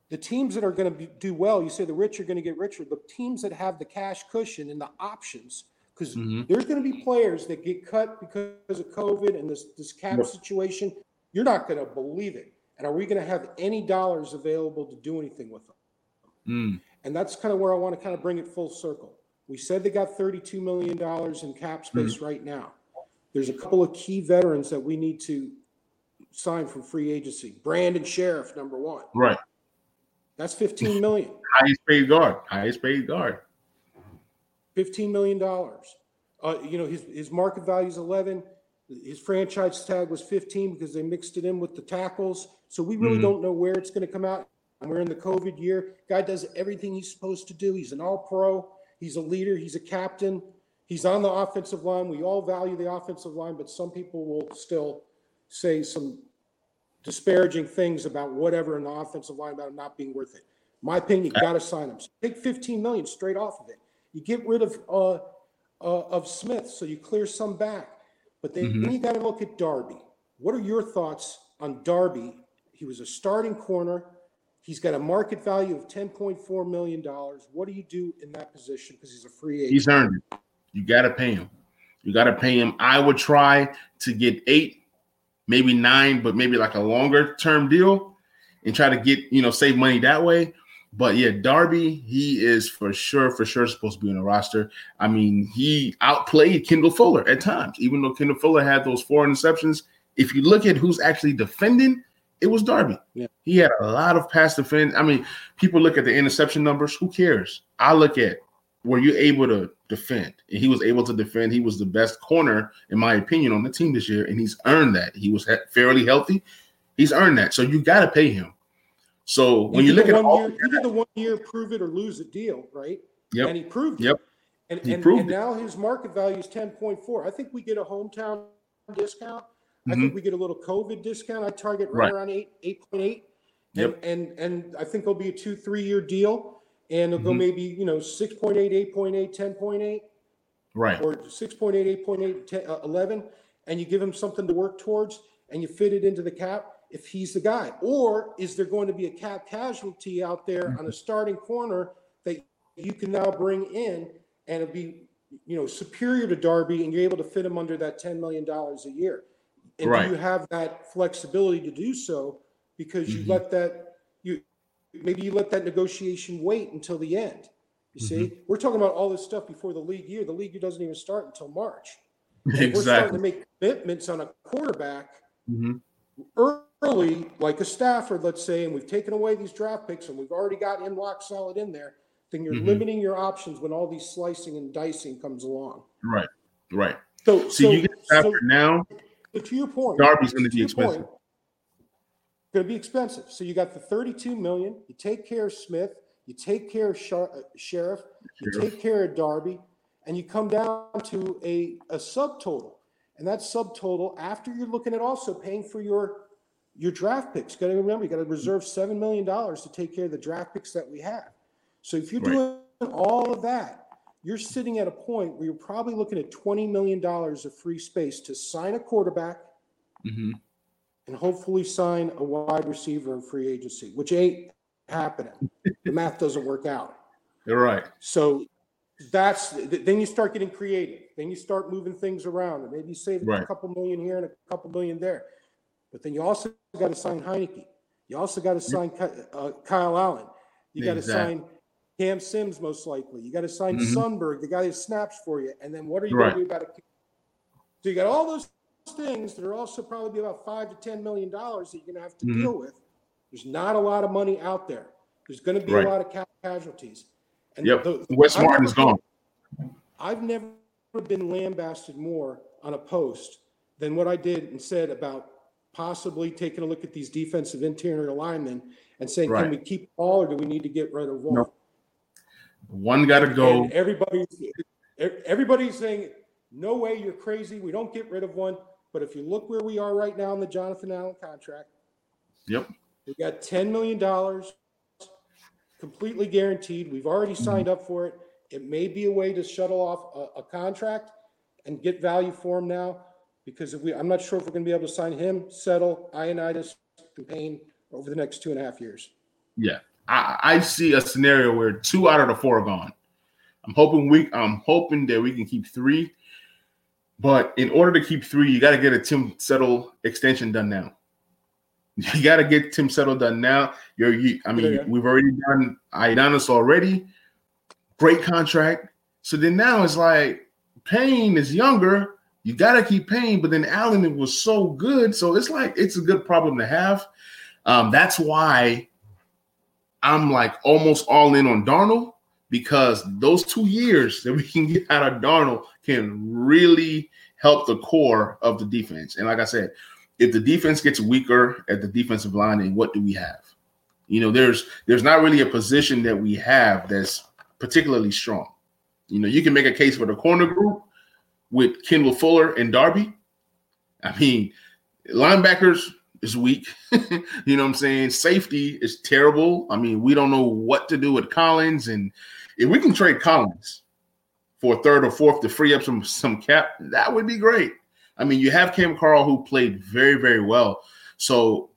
Speaker 2: the teams that are going to do well, you say the rich are going to get richer. The teams that have the cash cushion and the options, because mm-hmm. there's going to be players that get cut because of COVID and this, this cap situation. You're not going to believe it. And are we going to have any dollars available to do anything with them? Mm. And that's kind of where I want to kind of bring it full circle. We said they got $32 million in cap space mm-hmm. right now. There's a couple of key veterans that we need to sign from free agency. Brandon Scherff, number one.
Speaker 1: Right.
Speaker 2: That's 15 million.
Speaker 1: highest paid guard. Highest paid guard.
Speaker 2: 15 million dollars. Uh, you know, his, his market value is 11. His franchise tag was 15 because they mixed it in with the tackles. So we really mm-hmm. don't know where it's going to come out. And we're in the COVID year. Guy does everything he's supposed to do. He's an all pro. He's a leader. He's a captain. He's on the offensive line. We all value the offensive line, but some people will still say some disparaging things about whatever in the offensive line about him not being worth it. My opinion, you got to sign him. So take 15 million straight off of it. You get rid of uh, uh, of Smith, so you clear some back. But then, mm-hmm. then you got to look at Darby. What are your thoughts on Darby he was a starting corner. He's got a market value of $10.4 million. What do you do in that position? Because he's a free agent.
Speaker 1: He's earned it. You got to pay him. You got to pay him. I would try to get eight, maybe nine, but maybe like a longer term deal and try to get, you know, save money that way. But yeah, Darby, he is for sure, for sure supposed to be on the roster. I mean, he outplayed Kendall Fuller at times, even though Kendall Fuller had those four interceptions. If you look at who's actually defending, it was Darby. Yeah. He had a lot of pass defense. I mean, people look at the interception numbers. Who cares? I look at were you able to defend? And he was able to defend. He was the best corner, in my opinion, on the team this year, and he's earned that. He was fairly healthy. He's earned that. So you got to pay him. So when you look at
Speaker 2: all, year, he did the one year prove it or lose it deal, right?
Speaker 1: Yep.
Speaker 2: And he proved
Speaker 1: it. Yep.
Speaker 2: And, he and, proved and now his market value is 10.4. I think we get a hometown discount I think mm-hmm. we get a little COVID discount. I target right, Right. around eight, eight point eight. And, Yep. and, and I think it'll be a two, three year deal. And it'll go Mhm. maybe, you know, 6.8, 8.8, 10.8,
Speaker 1: Right.
Speaker 2: or 6.8, 8.8, 10, uh, 11. And you give him something to work towards and you fit it into the cap if he's the guy. Or is there going to be a cap casualty out there on a mm-hmm. starting corner that you can now bring in and it'll be, you know, superior to Darby and you're able to fit him under that $10 million a year? And
Speaker 1: Right.
Speaker 2: do you have that flexibility to do so? Because you Mhm. let that, you, maybe you let that negotiation wait until the end. You see, mm-hmm. we're talking about all this stuff before the league year. The league year doesn't even start until March. And We're starting to make commitments on a quarterback
Speaker 1: Mhm.
Speaker 2: early, like a Stafford, let's say, and we've taken away these draft picks and we've already got in lock solid in there, then you're Mhm. limiting your options when all these slicing and dicing comes along.
Speaker 1: Right. Right.
Speaker 2: So,
Speaker 1: So you get so Stafford now,
Speaker 2: but to your point,
Speaker 1: Darby's going to be expensive.
Speaker 2: Going to be expensive. So you got the 32 million. You take care of Smith. You take care of Shar- uh, Scherff. You take care of Darby, and you come down to a a subtotal. And that subtotal, after you're looking at also paying for your your draft picks. Got to remember, you got to reserve seven million dollars to take care of the draft picks that we have. So if you're right. doing all of that, you're sitting at a point where you're probably looking at $20 million of free space to sign a quarterback mm-hmm. and hopefully sign a wide receiver in free agency, which ain't happening. the math doesn't work out.
Speaker 1: You're right.
Speaker 2: So that's then you start getting creative. Then you start moving things around, and maybe you save right. a couple million here and a couple million there. But then you also got to sign Heinicke. You also got to sign uh, Kyle Allen. You got to exactly. sign Cam Sims, most likely. You got to sign mm-hmm. Sundberg, the guy who snaps for you. And then what are you right. going to do about it? So you got all those things that are also probably about five to ten million dollars that you're going to have to mm-hmm. deal with. There's not a lot of money out there. There's going to be right. a lot of casualties.
Speaker 1: And yep. The, Wes Martin is gone.
Speaker 2: I've never been lambasted more on a post than what I did and said about possibly taking a look at these defensive interior linemen and saying, right. can we keep all or do we need to get rid of one? No.
Speaker 1: One got to go.
Speaker 2: And everybody's everybody's saying, no way, you're crazy. We don't get rid of one. But if you look where we are right now in the Jonathan Allen contract,
Speaker 1: yep,
Speaker 2: we got ten million dollars completely guaranteed. We've already mm-hmm. signed up for it. It may be a way to shuttle off a, a contract and get value for him now because if we, I'm not sure if we're going to be able to sign him, Settle Ioannidis, and Payne over the next two and a half years.
Speaker 1: Yeah, I, I see a scenario where two out of the four are gone. I'm hoping we, I'm hoping that we can keep three, but in order to keep three, you got to get a Tim Settle extension done now. You got to get Tim Settle done now. You're, you, I mean, yeah. we've already done Ioannidis already. Great contract. So then now it's like Payne is younger you got to keep paying. But then Allen was so good. So it's like, it's a good problem to have. Um, that's why I'm like almost all in on Darnold because those two years that we can get out of Darnold can really help the core of the defense. And like I said, if the defense gets weaker at the defensive line, then what do we have? You know, there's there's not really a position that we have that's particularly strong. You know, you can make a case for the corner group, with Kendall Fuller and Darby. I mean, linebackers is weak. you know what I'm saying? Safety is terrible. I mean, we don't know what to do with Collins. And if we can trade Collins for third or fourth to free up some some cap, that would be great. I mean, you have Kam Curl who played very, very well. So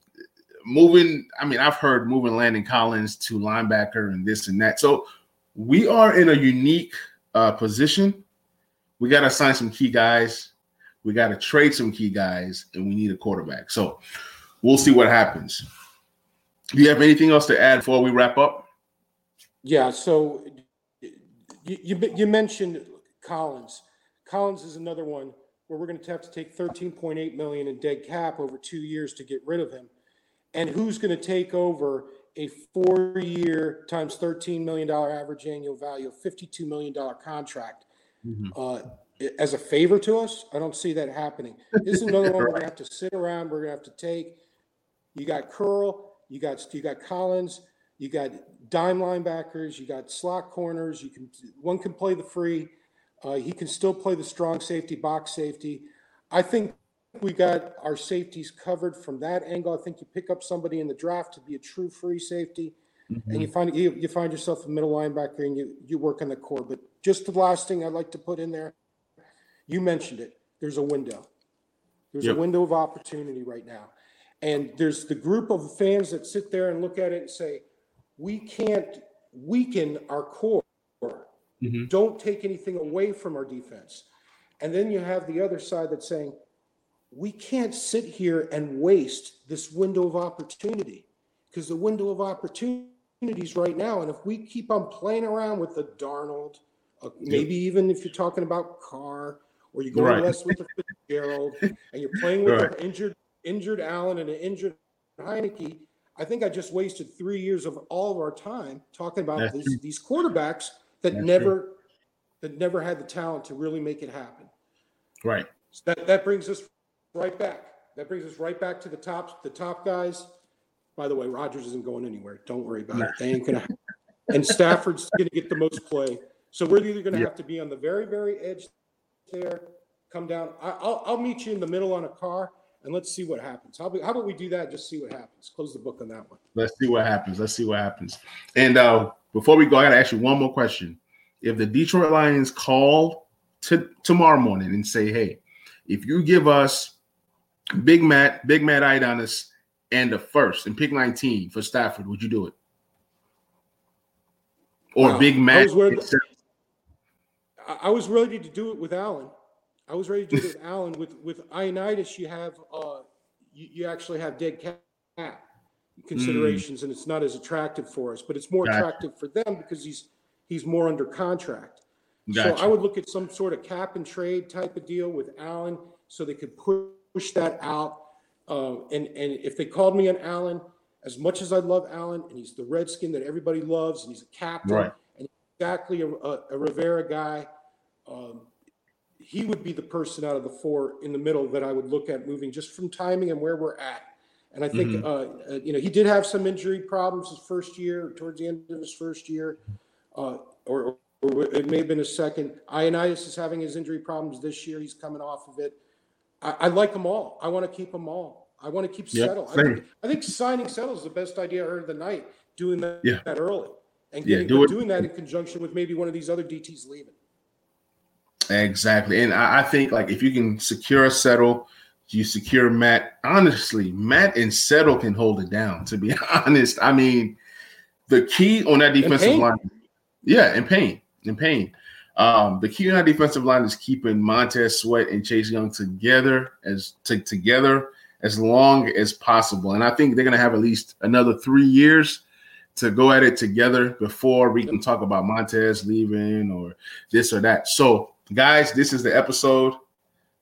Speaker 1: moving, I mean, I've heard moving Landon Collins to linebacker and this and that. So we are in a unique uh, position we got to sign some key guys. We got to trade some key guys, and we need a quarterback. So we'll see what happens. Do you have anything else to add before we wrap up?
Speaker 2: Yeah. So you you, you mentioned Collins. Collins is another one where we're going to have to take 13.8 million in dead cap over two years to get rid of him. And who's going to take over a four-year times 13 million dollar average annual value of 52 million dollar contract? Mm-hmm. Uh, as a favor to us, I don't see that happening. This is another one we're gonna have to sit around. We're gonna have to take. You got Curl, you got you got Collins, you got dime linebackers, you got slot corners. You can one can play the free. Uh, he can still play the strong safety, box safety. I think we got our safeties covered from that angle. I think you pick up somebody in the draft to be a true free safety, mm-hmm. and you find you, you find yourself a middle linebacker and you you work on the core. But just the last thing I'd like to put in there, you mentioned it. There's a window. There's yep. a window of opportunity right now. And there's the group of fans that sit there and look at it and say, we can't weaken our core. Mm-hmm. Don't take anything away from our defense. And then you have the other side that's saying, we can't sit here and waste this window of opportunity because the window of opportunities right now. And if we keep on playing around with the Darnold, uh, maybe even if you're talking about Carr or you're going right. less with the Fitzgerald and you're playing with right. an injured injured Allen and an injured Heinicke, I think I just wasted three years of all of our time talking about these, these, quarterbacks that That's never true. that never had the talent to really make it happen.
Speaker 1: Right.
Speaker 2: So that that brings us right back. That brings us right back to the top the top guys. By the way, Rodgers isn't going anywhere. Don't worry about it. They ain't gonna. And Stafford's gonna get the most play. So we're either going to have to be on the very, very edge there, come down. I, will I'll meet you in the middle on a Carr and let's see what happens. How, how about we do that? Just see what happens. Close the book on that one.
Speaker 1: Let's see what happens. Let's see what happens. And uh, before we go, I got to ask you one more question. If the Detroit Lions call to tomorrow morning and say, "Hey, if you give us Big Matt, Big Matt Ioannidis, and the first and pick 19 for Stafford, would you do it? Or wow. Big Matt? I was, ready,
Speaker 2: I was ready to do it with Allen. I was ready to do it with Allen. With with Ioannidis, you have uh, you, you actually have dead cap considerations, mm. and it's not as attractive for us. But it's more gotcha. attractive for them because he's he's more under contract. Gotcha. So I would look at some sort of cap and trade type of deal with Allen, so they could push that out. Uh, and and if they called me on Allen, as much as I love Allen, and he's the Redskin that everybody loves, and he's a captain, right. and exactly a, a, a Rivera guy. Um, he would be the person out of the four in the middle that I would look at moving just from timing and where we're at. And I think, mm-hmm. uh, uh, you know, he did have some injury problems his first year, towards the end of his first year, uh, or, or, it may have been his second. Ioannidis is having his injury problems this year. He's coming off of it. I, I like them all. I want to keep them all. I want to keep yep, Settle. I think, I think, signing Settle is the best idea I heard of the night, doing that, yeah. that early and getting, yeah, do doing that in conjunction with maybe one of these other DTs leaving.
Speaker 1: Exactly. And I, I think like if you can secure a Settle, you secure Matt. Honestly, Matt and Settle can hold it down. To be honest, I mean, the key on that defensive line, yeah, in Payne, in Payne. Um, the key on that defensive line is keeping Montez Sweat and Chase Young together as t- together as long as possible. And I think they're going to have at least another three years to go at it together before we can talk about Montez leaving or this or that. So Guys, this is the episode.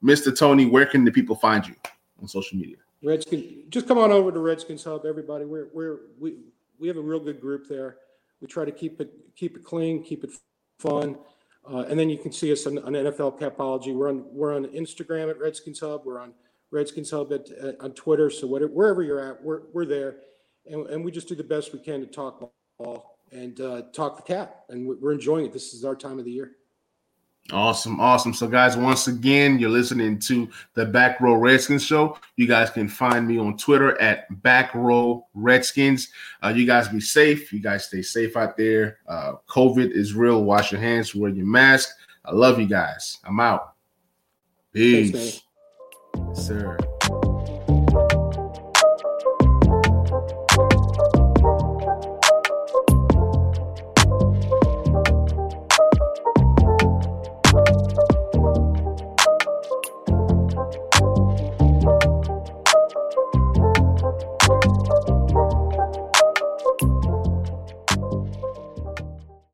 Speaker 1: Mr. Tony, where can the people find you on social media?
Speaker 2: Redskin, just come on over to Redskins Hub, everybody. We're we're we we have a real good group there. We try to keep it keep it clean, keep it fun, uh, and then you can see us on, on, NFL Capology. We're on we're on Instagram at Redskins Hub. We're on Redskins Hub at, at on Twitter. So whatever, wherever you're at, we're we're there, and, and we just do the best we can to talk ball and uh, talk the cat, and we're enjoying it. This is our time of the year.
Speaker 1: Awesome, awesome. So, guys, once again, you're listening to the Back Row Redskins show. You guys can find me on Twitter at Back Row Redskins. Uh, you guys be safe. You guys stay safe out there. Uh, COVID is real. Wash your hands. Wear your mask. I love you guys. I'm out. Peace, Thanks, sir.